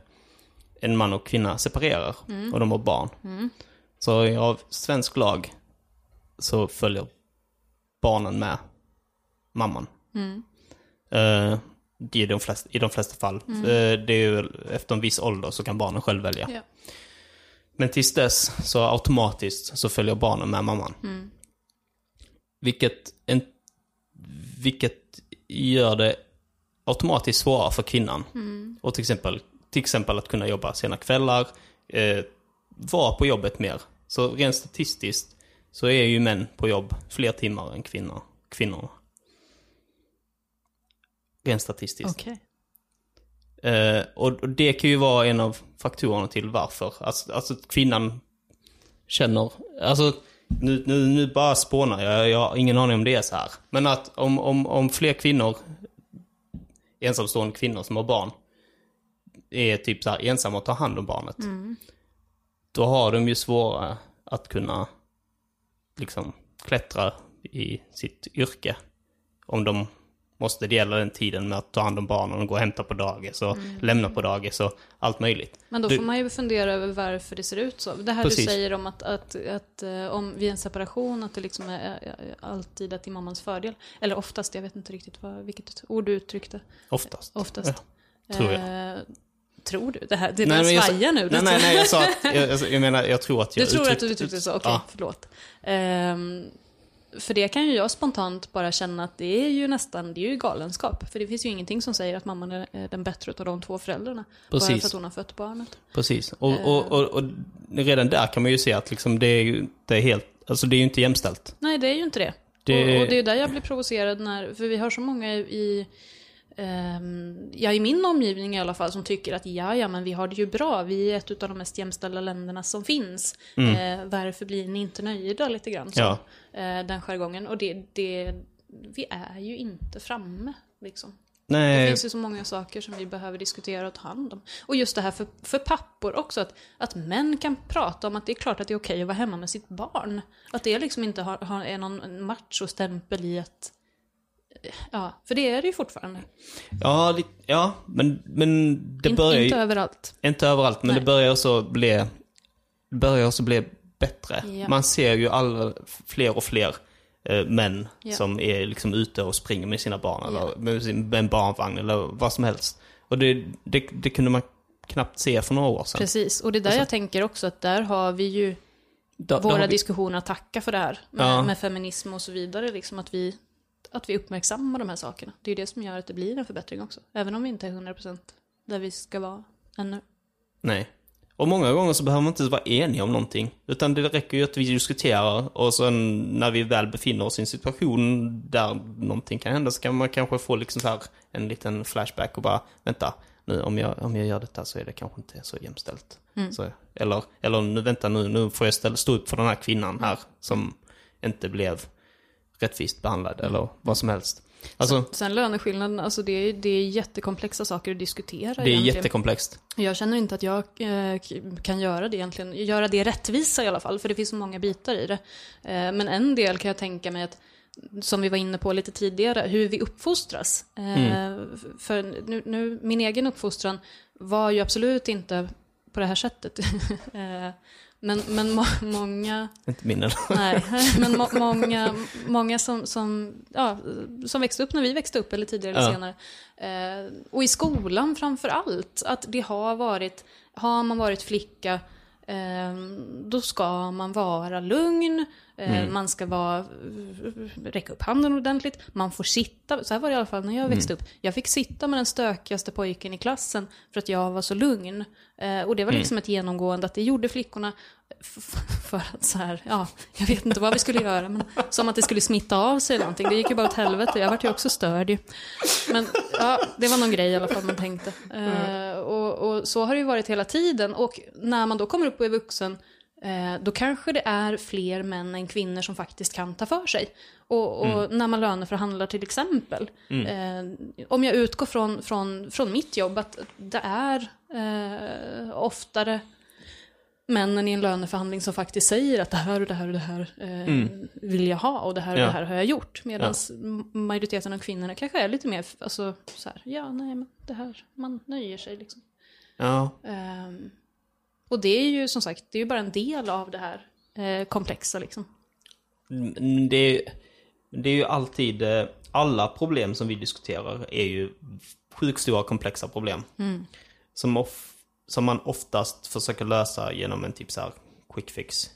en man och kvinna separerar och de har barn. Så av svensk lag så följer barnen med mamman. Eh, det är de flesta, I de flesta fall. Eh, det är ju efter en viss ålder så kan barnen själv välja. Ja. Men tills dess så automatiskt så följer barnen med mamman. Vilket, en, vilket gör det automatiskt svårare för kvinnan. Och till exempel, till exempel att kunna jobba sena kvällar, eh, vara på jobbet mer. Så rent statistiskt så är ju män på jobb fler timmar än kvinnor, kvinnorna. Rent statistiskt. Okej. Eh, och, det kan ju vara en av faktorerna till varför. Alltså, alltså att kvinnan känner, alltså nu, nu, nu bara spånar jag, jag har ingen aning om det är så här. Men att om, om, om fler kvinnor, ensamstående kvinnor som har barn, är typ så här ensamma och tar hand om barnet. Då har de ju svårare att kunna liksom klättra i sitt yrke. Om de måste dela den tiden med att ta hand om barnen och gå och hämta på dagis och lämna på dagis och allt möjligt. Men då Du- får man ju fundera över varför det ser ut så. Det här Precis. du säger om att, att, att eh, om vid en separation att det liksom är, alltid att det är mammans fördel. Eller oftast, jag vet inte riktigt vad, vilket ord du uttryckte. Oftast. Oftast. tror jag. Eh, tror du? Det här, det Nej, börjar svaja nu. Nej, nej, nej, jag sa att, jag, jag, menar, jag tror att Du jag tror att uttryckte- du uttryckte så, okej, Ja. förlåt. Ehm, för det kan ju jag spontant bara känna att det är ju nästan, det är ju galenskap. För det finns ju ingenting som säger att mamman är den bättre av de två föräldrarna. Bara Precis. för att hon har fött barnet. Precis. Och, och, och, och redan där kan man ju se att liksom det är ju inte helt, alltså det är ju inte jämställt. Nej, det är ju inte det. Det- Och, och det är där jag blir provocerad när, för vi har så många i, ja i min omgivning i alla fall, som tycker att ja, ja, men vi har det ju bra, vi är ett av de mest jämställda länderna som finns. Eh, varför blir ni inte nöjda lite grann? Så, Mm. Ja. eh, den jargongen. Och det, det, vi är ju inte framme, liksom. Det Nej, finns ju så många saker som vi behöver diskutera och ta hand om. Och just det här för, för pappor också, att, att män kan prata om att det är klart att det är okej att vara hemma med sitt barn. Att det liksom inte har, har, är någon machostämpel i att... Ja, för det är det ju fortfarande. ja, ja men, men det In, börjar ju, inte överallt. inte överallt, men Nej. det börjar också bli, det börjar också bli bättre. Ja. Man ser ju alla, fler och fler eh, män Ja. som är liksom ute och springer med sina barn eller med sin med en barnvagn eller vad som helst. Och det, det, det kunde man knappt se för några år sedan. Precis, och det är där Alltså- jag tänker också att där har vi ju Då- våra vi- diskussioner att tacka för det här. Med, Ja. med feminism och så vidare, liksom att vi, att vi uppmärksammar de här sakerna. Det är ju det som gör att det blir en förbättring också. Även om vi inte är 100% där vi ska vara ännu. Nej. Och många gånger så behöver man inte vara eniga om någonting. Utan det räcker ju att vi diskuterar och sen när vi väl befinner oss i en situation där någonting kan hända så kan man kanske få liksom så här en liten flashback och bara vänta, nu om jag, om jag gör detta så är det kanske inte så jämställt. Så, eller, eller nu vänta nu, nu får jag ställa, stå upp för den här kvinnan här som inte blev rättvist behandlad eller vad som helst. Alltså, Sen löneskillnaden, alltså det är, det är jättekomplexa saker att diskutera det är egentligen. jättekomplext. Jag känner inte att jag eh, kan göra det egentligen. Göra det rättvisa i alla fall, för det finns så många bitar i det. Eh, men en del kan jag tänka mig att, som vi var inne på lite tidigare, hur vi uppfostras. Eh, f- För nu, nu, min egen uppfostran var ju absolut inte på det här sättet. <laughs> Men men må, många... Inte min eller? Nej, <laughs> men må, många, många som, som, ja, som växte upp när vi växte upp, eller tidigare eller Ja. senare. Eh, och i skolan framför allt, att det har varit, har man varit flicka, eh, då ska man vara lugn, eh, man ska vara, räcka upp handen ordentligt, man får sitta, så här var det i alla fall när jag växte upp. Jag fick sitta med den stökigaste pojken i klassen för att jag var så lugn. Eh, och det var liksom ett genomgående att det gjorde flickorna för att så här, ja, jag vet inte vad vi skulle göra, men som att det skulle smitta av sig eller någonting. Det gick ju bara åt helvete, jag vart ju också störd ju. Men ja, det var någon grej i alla fall man tänkte. Eh, och, och så har det ju varit hela tiden. Och när man då kommer upp och är vuxen, då kanske det är fler män än kvinnor som faktiskt kan ta för sig. Och, och när man löneförhandlar till exempel. Eh, om jag utgår från, från, från mitt jobb, att det är eh, oftare männen i en löneförhandling som faktiskt säger att det här och det här och det här eh, vill jag ha och det här och Ja. det här har jag gjort. Medan majoriteten av kvinnorna kanske är lite mer, alltså så här, ja nej men det här, man nöjer sig liksom. Ja. Och det är ju som sagt, det är ju bara en del av det här eh, komplexa liksom. Mm, Det är, det är ju alltid, eh, alla problem som vi diskuterar är ju sjukt stora komplexa problem. Som, of, som man oftast försöker lösa genom en typ så här quick fix.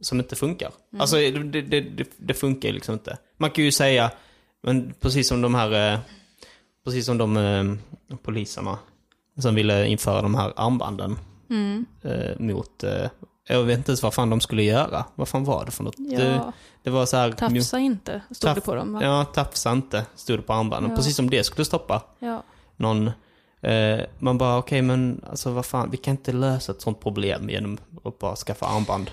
Som inte funkar. Alltså det, det, det, det funkar ju liksom inte. Man kan ju säga, men precis som de här, eh, precis som de eh, poliserna som ville införa de här armbanden eh, mot, eh, jag vet inte ens vad fan de skulle göra. Vad fan var det för något? Ja. Det, det var så här... Tafsa inte, stod det Taff- på dem va? Ja, tafsa inte, stod det på armbanden. Ja. Precis som det skulle stoppa Ja. någon. Eh, man bara, okej men alltså vad fan, vi kan inte lösa ett sånt problem genom att bara skaffa armband.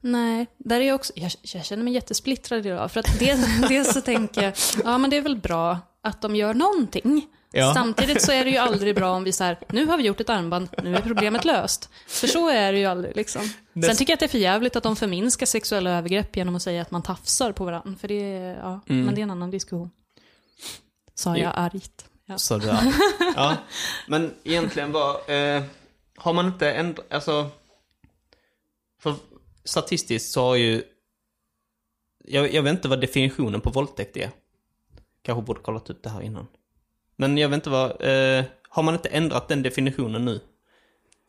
Nej, där är jag också, jag, jag känner mig jättesplittrad idag. För att dels, <laughs> dels så tänker jag, ja men det är väl bra att de gör någonting. Ja. Samtidigt så är det ju aldrig bra om vi så här, nu har vi gjort ett armband, nu är problemet löst. För så är det ju aldrig liksom. Sen tycker jag att det är för jävligt att de förminskar sexuella övergrepp genom att säga att man tafsar på varandra. För det är, ja, men det är en annan diskussion. Sa jag argt. Ja. Så det är. ja. Men egentligen var, eh, har man inte ändrat, alltså. För statistiskt så har ju, jag, jag vet inte vad definitionen på våldtäkt är. Kanske borde kollat upp det här innan. Men jag vet inte vad, eh, har man inte ändrat den definitionen nu?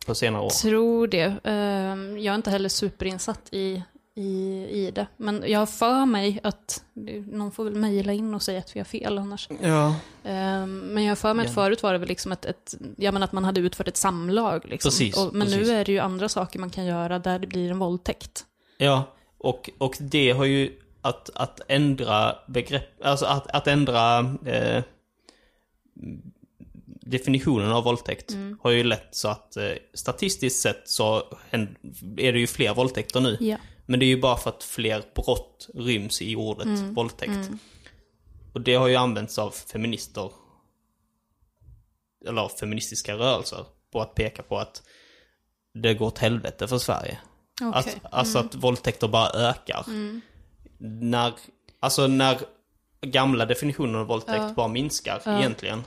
På senare år? Tror det. Ehm, Jag är inte heller superinsatt i, i, i det. Men jag har för mig att, någon får väl mejla in och säga att vi har fel annars. Ja. Ehm, Men jag har för mig att Ja. förut var det väl liksom ett, ett ja men att man hade utfört ett samlag. Liksom. Precis, och, men precis. nu är det ju andra saker man kan göra där det blir en våldtäkt. Ja, och, och det har ju att, att ändra begrepp, alltså att, att ändra eh, definitionen av våldtäkt Mm. har ju lett så att eh, statistiskt sett så är det ju fler våldtäkter nu. Ja. Men det är ju bara för att fler brott ryms i ordet Mm. våldtäkt. Och det har ju använts av feminister, eller av feministiska rörelser, på att peka på att det går åt helvete för Sverige. Mm. Att, alltså att våldtäkter bara ökar. När, alltså när gamla definitioner av våldtäkt Ja. bara minskar egentligen.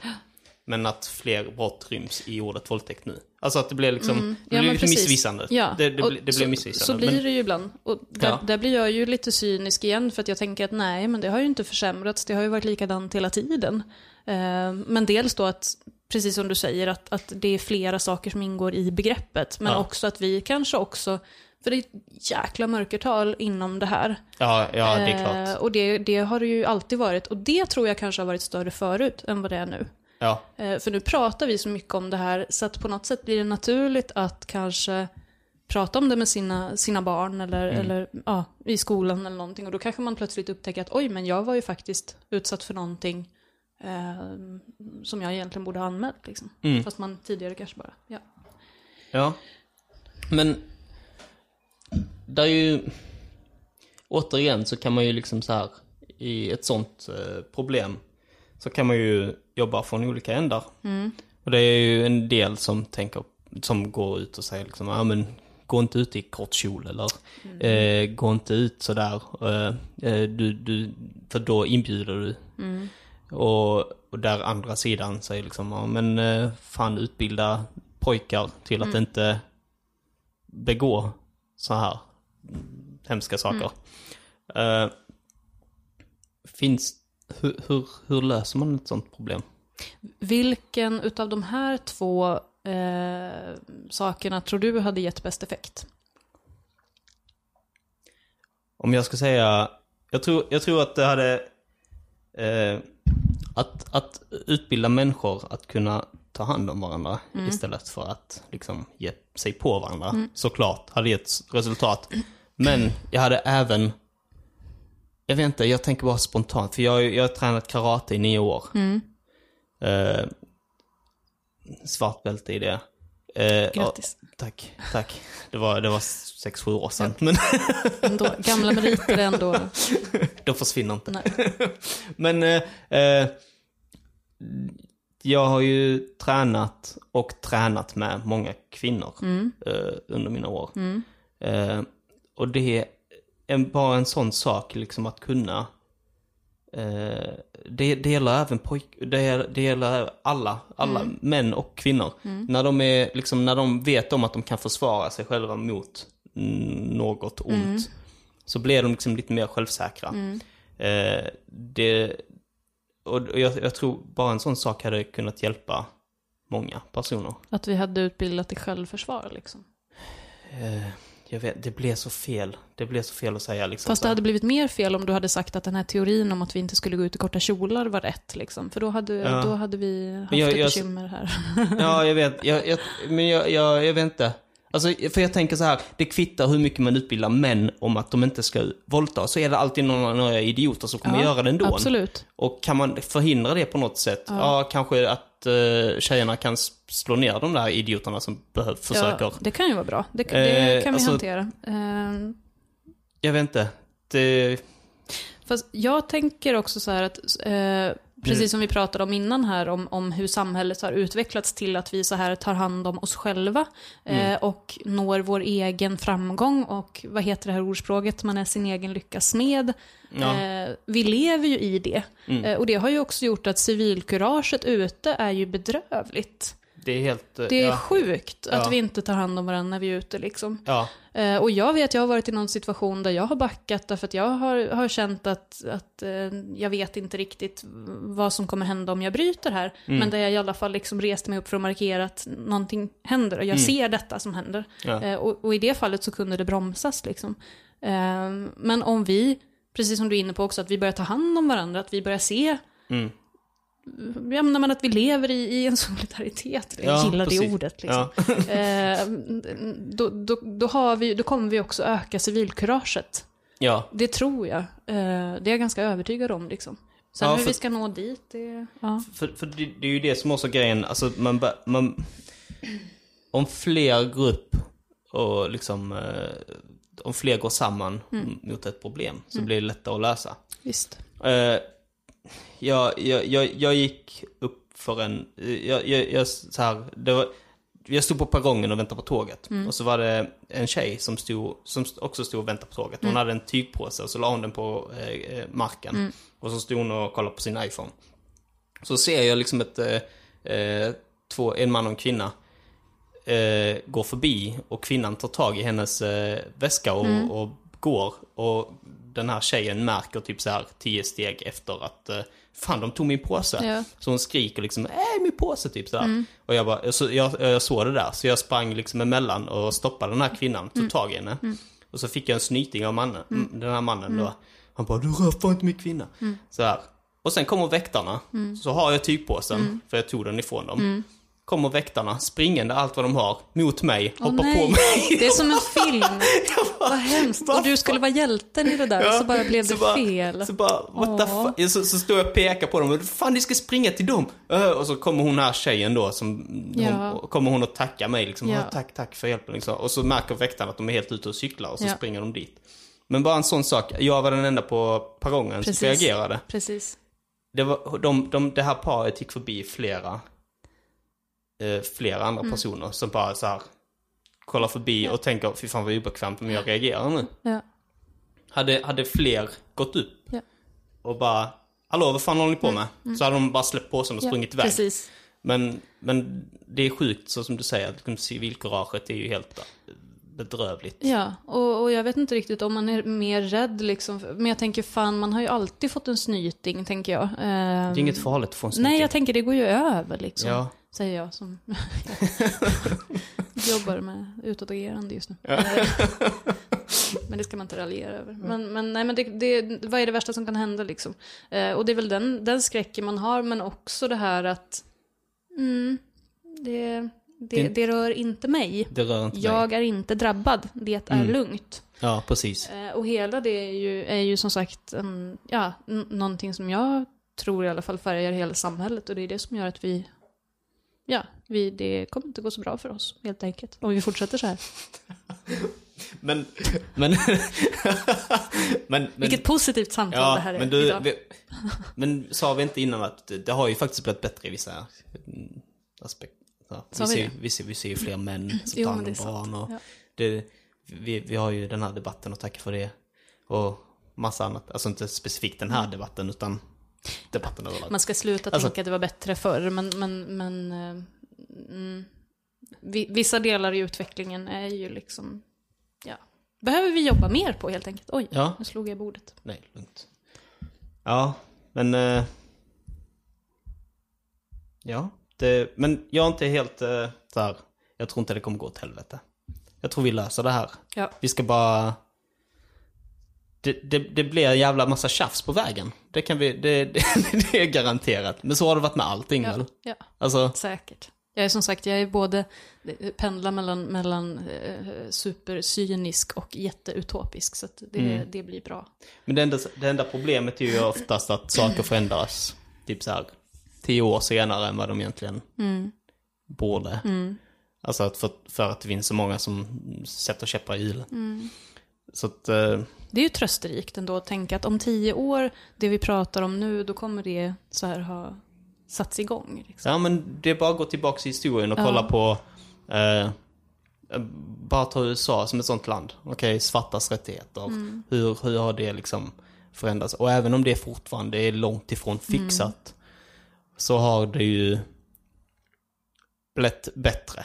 Men att fler brott ryms i ordet våldtäkt nu. Alltså att det blir liksom, det Mm. Ja, blir lite precis. missvisande. Ja, Det, det, och blir- det så, blir missvisande. Så blir men, det ju ibland. Och där, Ja. där blir jag ju lite cynisk igen för att jag tänker att nej, men det har ju inte försämrats. Det har ju varit likadant hela tiden. Eh, men dels då att precis som du säger, att, att det är flera saker som ingår i begreppet. Men Ja. också att vi kanske också, för det är ett jäkla mörkertal inom det här. Ja, ja det är Eh, klart. och det, det har det ju alltid varit. Och det tror jag kanske har varit större förut än vad det är nu. Ja, Eh, För nu pratar vi så mycket om det här, så att på något sätt blir det naturligt att kanske prata om det med sina, sina barn eller, Mm. eller ja, i skolan eller någonting. Och då kanske man plötsligt upptäcker att oj, men jag var ju faktiskt utsatt för någonting eh, som jag egentligen borde ha anmält. Liksom. Mm. Fast man tidigare kanske bara, ja. ja. Men, där är ju, återigen så kan man ju liksom så här, i ett sånt eh, problem, så kan man ju jobba från olika ändar. Och det är ju en del som tänker, som går ut och säger liksom, ja men gå inte ut i kort kjol eller eh, gå inte ut sådär. Eh, eh, du, du, för då inbjuder du. Och, och där andra sidan säger liksom, ja men eh, fan utbilda pojkar till att inte begå så här hemska saker. Eh, finns, hur, hur, hur löser man ett sånt problem? Vilken utav de här två eh, sakerna tror du hade gett bäst effekt? Om jag ska säga, jag tror, jag tror att det hade, eh, att, att utbilda människor att kunna ta hand om varandra istället för att liksom ge sig på varandra, såklart, hade gett resultat. Men jag hade även, jag vet inte, jag tänker bara spontant, för jag, jag har tränat karate i nio år. Eh, svart bälte i det. Eh, Grattis. ja, tack, tack. Det var, det var sex, sju år sedan. Men Ändå, gamla meriter ändå... de försvinner inte. Nej. <laughs> Men eh, eh, jag har ju tränat och tränat med många kvinnor eh, under mina år. Eh, och det är en, bara en sån sak, liksom att kunna eh, det, det gäller även pojk, det, gäller- det gäller alla, alla män och kvinnor. När de är, liksom, när de vet om att de kan försvara sig själva mot mm, något ont. Så blir de liksom lite mer självsäkra. Eh, det, och jag, jag tror bara en sån sak hade kunnat hjälpa många personer. Att vi hade utbildat i självförsvar liksom. Eh, jag vet, det blev så fel. Det blev så fel att säga liksom. Fast det hade blivit mer fel om du hade sagt att den här teorin om att vi inte skulle gå ut i korta kjolar var rätt. Liksom. För då hade, Ja. då hade vi haft jag- ett jag- bekymmer här. <laughs> Ja, jag vet. Jag, jag, men jag, jag, jag vet inte. Alltså, för jag tänker så här, det kvittar hur mycket man utbildar män om att de inte ska våldta, så är det alltid några, några idioter som kommer Ja, göra det ändå. Absolut. Och kan man förhindra det på något sätt? Ja, kanske att uh, tjejerna kan slå ner de där idioterna som behöver, försöker. Ja, det kan ju vara bra. Det, det Eh, kan vi alltså- hantera. Eh, Jag vet inte. Det, Fast jag tänker också så här att, eh, precis som vi pratade om innan här, om, om hur samhället har utvecklats till att vi så här tar hand om oss själva eh, och når vår egen framgång och vad heter det här ordspråket, man är sin egen lyckas smed. Ja. Eh, vi lever ju i det. Eh, och det har ju också gjort att civilkuraget ute är ju bedrövligt. Det är helt... eh, Det är ja, sjukt att Ja. vi inte tar hand om varandra när vi är ute liksom. ja, Eh, och jag vet, jag har varit i någon situation där jag har backat därför att jag har, har känt att, att eh, jag vet inte riktigt vad som kommer hända om jag bryter här. Mm. Men där jag i alla fall liksom reste mig upp för att markera att någonting händer och jag ser detta som händer. Mm. Eh, och, och i det fallet så kunde det bromsas liksom. Eh, men om vi, precis som du är inne på också, att vi börjar ta hand om varandra, att vi börjar se Mm. Ja, men att vi lever i, i en <laughs> solidaritet. Jag Ja, gillar det precis. ordet. Liksom. ja. Eh, då, då, då, har vi, då kommer vi också öka civilkuraget. ja. Det tror jag. Eh, det är jag ganska övertygad om. Liksom. Sen Ja, hur för- vi ska nå dit, det... Ja. För, för det, det är ju det som också är grejen, alltså man, man Om fler grupp och liksom eh, Om fler går samman mot ett problem så blir det lättare att lösa. Visst. Jag, jag, jag, jag gick upp för en, jag, jag, jag, så här, det var, jag stod på perrongen och väntade på tåget. Och så var det en tjej som, stod, som också stod och väntade på tåget. Hon hade en tygpåse och så la hon den på eh, eh, marken. Och så stod hon och kollade på sin iPhone. Så ser jag liksom ett, eh, eh, två, en man och en kvinna eh, går förbi och kvinnan tar tag i hennes eh, väska och, och går. Och den här tjejen märker typ så här tio steg efter att eh, fan de tog min påse. Ja. Så hon skriker liksom, äh min påse typ så här. Och jag bara, så jag, jag såg det där, så jag sprang liksom emellan och stoppade den här kvinnan, tog tag i henne. Och så fick jag en snyting av mannen, den här mannen då. Han bara, du rör fan inte min kvinna. Så här. Och sen kommer väktarna, så har jag tygpåsen, för jag tog den ifrån dem. Kommer väktarna springande allt vad de har mot mig, Åh, hoppar nej. på mig. Det är som en <laughs> film. Vad hemskt. Och du skulle vara hjälten i det där, och så bara blev det så bara, fel. Så bara, what the Åh. fuck? Så, så står jag och pekar på dem och fan ni ska springa till dem. Ö, och så kommer hon här tjejen då som, Ja. hon, kommer hon och tackar mig liksom. Ja. "Ja, Tack, tack för hjälpen liksom. Och så märker väktaren att de är helt ute och cyklar och så Ja. springer de dit. Men bara en sån sak, jag var den enda på perrongen Precis. som reagerade. Precis. Det, var, de, de, det här paret gick förbi flera, eh, flera andra Mm. personer som bara så här kollar förbi och tänker, fy fan vad obekvämt om jag reagerar nu. Ja. Hade, hade fler gått upp Ja. och bara, hallå vad fan håller ni på med? Så hade de bara släppt på sig och sprungit iväg. Precis. Men, men det är sjukt så som du säger, att liksom civilkuraget är ju helt eh, bedrövligt. Ja, och, och jag vet inte riktigt om man är mer rädd liksom. Men jag tänker fan, man har ju alltid fått en snyting, tänker jag. Det är inget farligt att få en snyting. Nej, jag tänker det går ju över liksom. Ja. Säger jag som <laughs> jobbar med utåtagerande just nu. <laughs> men det ska man inte raljera över. Men, men, nej, men det, det, vad är det värsta som kan hända liksom? Eh, och det är väl den, den skräcken man har, men också det här att mm, det, det, Det- rör inte mig. Det rör inte mig. Jag är inte drabbad, det är Mm. lugnt. Ja, precis. Eh, och hela det är ju, är ju som sagt en, ja, någonting som jag tror i alla fall färgar hela samhället. Och det är det som gör att vi, ja, vi, det kommer inte gå så bra för oss helt enkelt. Om vi fortsätter så här. <laughs> Men, men, <laughs> men, men, Vilket positivt samtal det ja, här är men du, idag. vi, <laughs> men sa vi inte innan att det har ju faktiskt blivit bättre i vissa aspekter? Vi, vi ser, det? vi, ser, vi ser ju fler män som tar hand det om barn och Ja. det, vi, vi har ju den här debatten och tacka för det. Och massa annat, alltså inte specifikt den här Mm. debatten utan debatten överlag. Man ska sluta Alltså- tänka att det var bättre förr, men, men, men eh, mm, vi, vissa delar i utvecklingen är ju liksom, ja, behöver vi jobba mer på helt enkelt. Oj, Ja. nu slog jag i bordet. Nej, lugnt. Ja, men... Eh, ja, det, men jag är inte helt eh, så här. Jag tror inte det kommer gå åt helvete. Jag tror vi löser det här. Ja. Vi ska bara... Det, det, det blir en jävla massa tjafs på vägen. Det kan vi... Det, <laughs> det, är garanterat. Men så har det varit med allting Ja, väl? ja. Alltså, Säkert. Jag är som sagt, jag är både eh, pendlar mellan, mellan eh, supercynisk och jätteutopisk. Så det, Mm. det blir bra. men det enda, det enda problemet är ju oftast att saker förändras. Typ så här tio år senare än vad de egentligen borde. Alltså att för, för att det finns så många som sätter käppar i hjulen. Så att, eh, Det är ju trösterikt ändå att tänka att om tio år, det vi pratar om nu, då kommer det så här ha satts igång. Liksom. ja men det är bara att gå tillbaka i historien och Ja. kolla på, eh, bara ta USA som ett sånt land. Okej, svartas rättigheter. Hur, hur har det liksom förändrats? Och även om det fortfarande är långt ifrån fixat, så har det ju blivit bättre.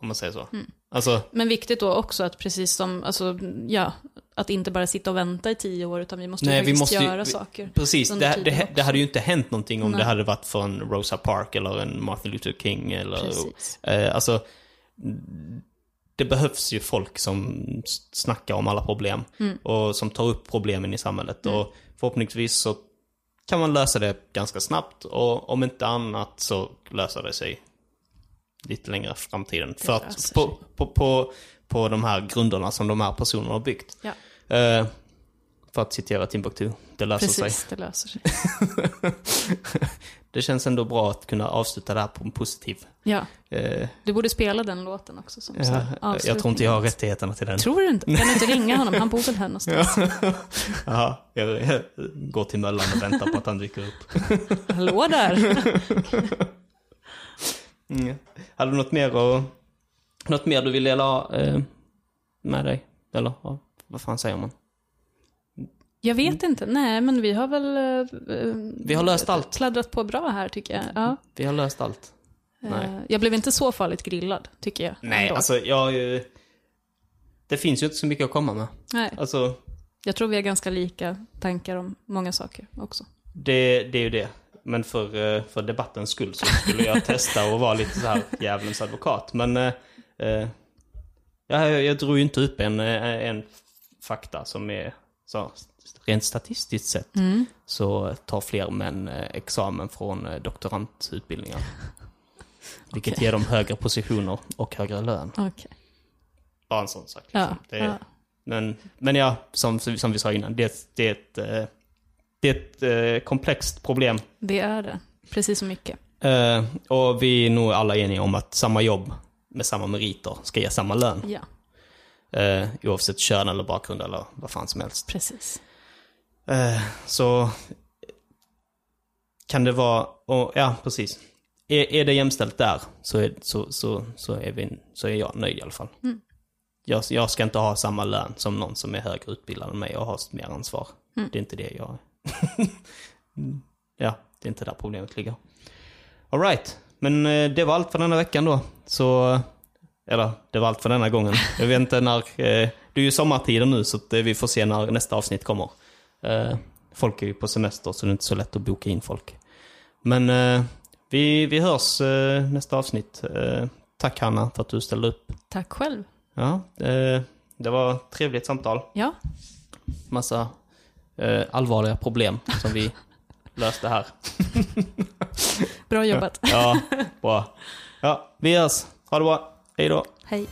Om man säger så. Alltså, Men viktigt då också att precis som, alltså, ja, att inte bara sitta och vänta i tio år, utan vi måste ju Nej, vi faktiskt måste ju- göra vi- saker. Precis, det, det, det hade ju inte hänt någonting om Nej. det hade varit för en Rosa Park eller en Martin Luther King eller... Precis. Eh, alltså, det behövs ju folk som snackar om alla problem Mm. och som tar upp problemen i samhället. Och förhoppningsvis så kan man lösa det ganska snabbt och om inte annat så löser det sig lite längre framtiden. För att på, på, på, på de här grunderna som de här personerna har byggt. Ja, Eh, för att citera Timbuktu, det löser sig. precis, det löser sig. <laughs> Det känns ändå bra att kunna avsluta det här på en positiv... Ja, Eh, du borde spela den låten också. Som ja, här jag tror inte jag har avslutning. rättigheterna till den. Tror du inte? Kan du inte ringa honom? Han bor väl här någonstans? <laughs> Jaha, jag, jag går till Möllan och väntar på att han dyker upp. Hallå där! <laughs> Mm. Hade du något mer, och, något mer du ville ha eh, med dig? Eller vad fan säger man? Jag vet inte, nej men vi har väl... eh, Vi har löst allt. Sladdrat på bra här tycker jag. Ja. Vi har löst allt. Nej. Eh, Jag blev inte så farligt grillad, tycker jag. Nej, ändå. alltså jag... Det finns ju inte så mycket att komma med. Nej. Alltså, Jag tror vi har ganska lika tankar om många saker också. Det, det är ju det. Men för, eh, för debattens skull så skulle jag testa och vara lite så här djävulens advokat. Men eh, eh, jag, jag drog ju inte upp en, eh, en fakta som är så, rent statistiskt sett så tar fler män examen från doktorandutbildningar. <laughs> Vilket Okej. ger dem högre positioner och högre lön. Okej. Bara en sån sak. Ja, Liksom. Det, ja. Men, men ja, som, som vi sa innan, det, det är ett, det är ett eh, komplext problem. Det är det. Precis så mycket. Eh, och vi är nog alla eniga om att samma jobb med samma meriter ska ge samma lön. Ja, Eh, oavsett kön eller bakgrund eller vad fan som helst. precis. Eh, så kan det vara, och, ja precis. Är, är det jämställt där så är, så, så, så, är vi, så är jag nöjd i alla fall. Jag, jag ska inte ha samma lön som någon som är högre utbildad än mig och har mer ansvar. Det är inte det jag... <laughs> ja, det är inte där problemet ligger. Alright, men eh, det var allt för denna veckan då. Så, eller det var allt för denna gången. Jag vet inte när, eh, det är ju sommartider nu så eh, vi får se när nästa avsnitt kommer. Eh, folk är ju på semester så det är inte så lätt att boka in folk. Men eh, vi, vi hörs nästa avsnitt. Tack Hanna för att du ställde upp. Tack själv. Ja, det var ett trevligt samtal. Ja, Massa eh, allvarliga problem som vi <laughs> löste här. bra jobbat. Ja, bra. Ja, vi hörs. Ha det bra. Hej då. Hej.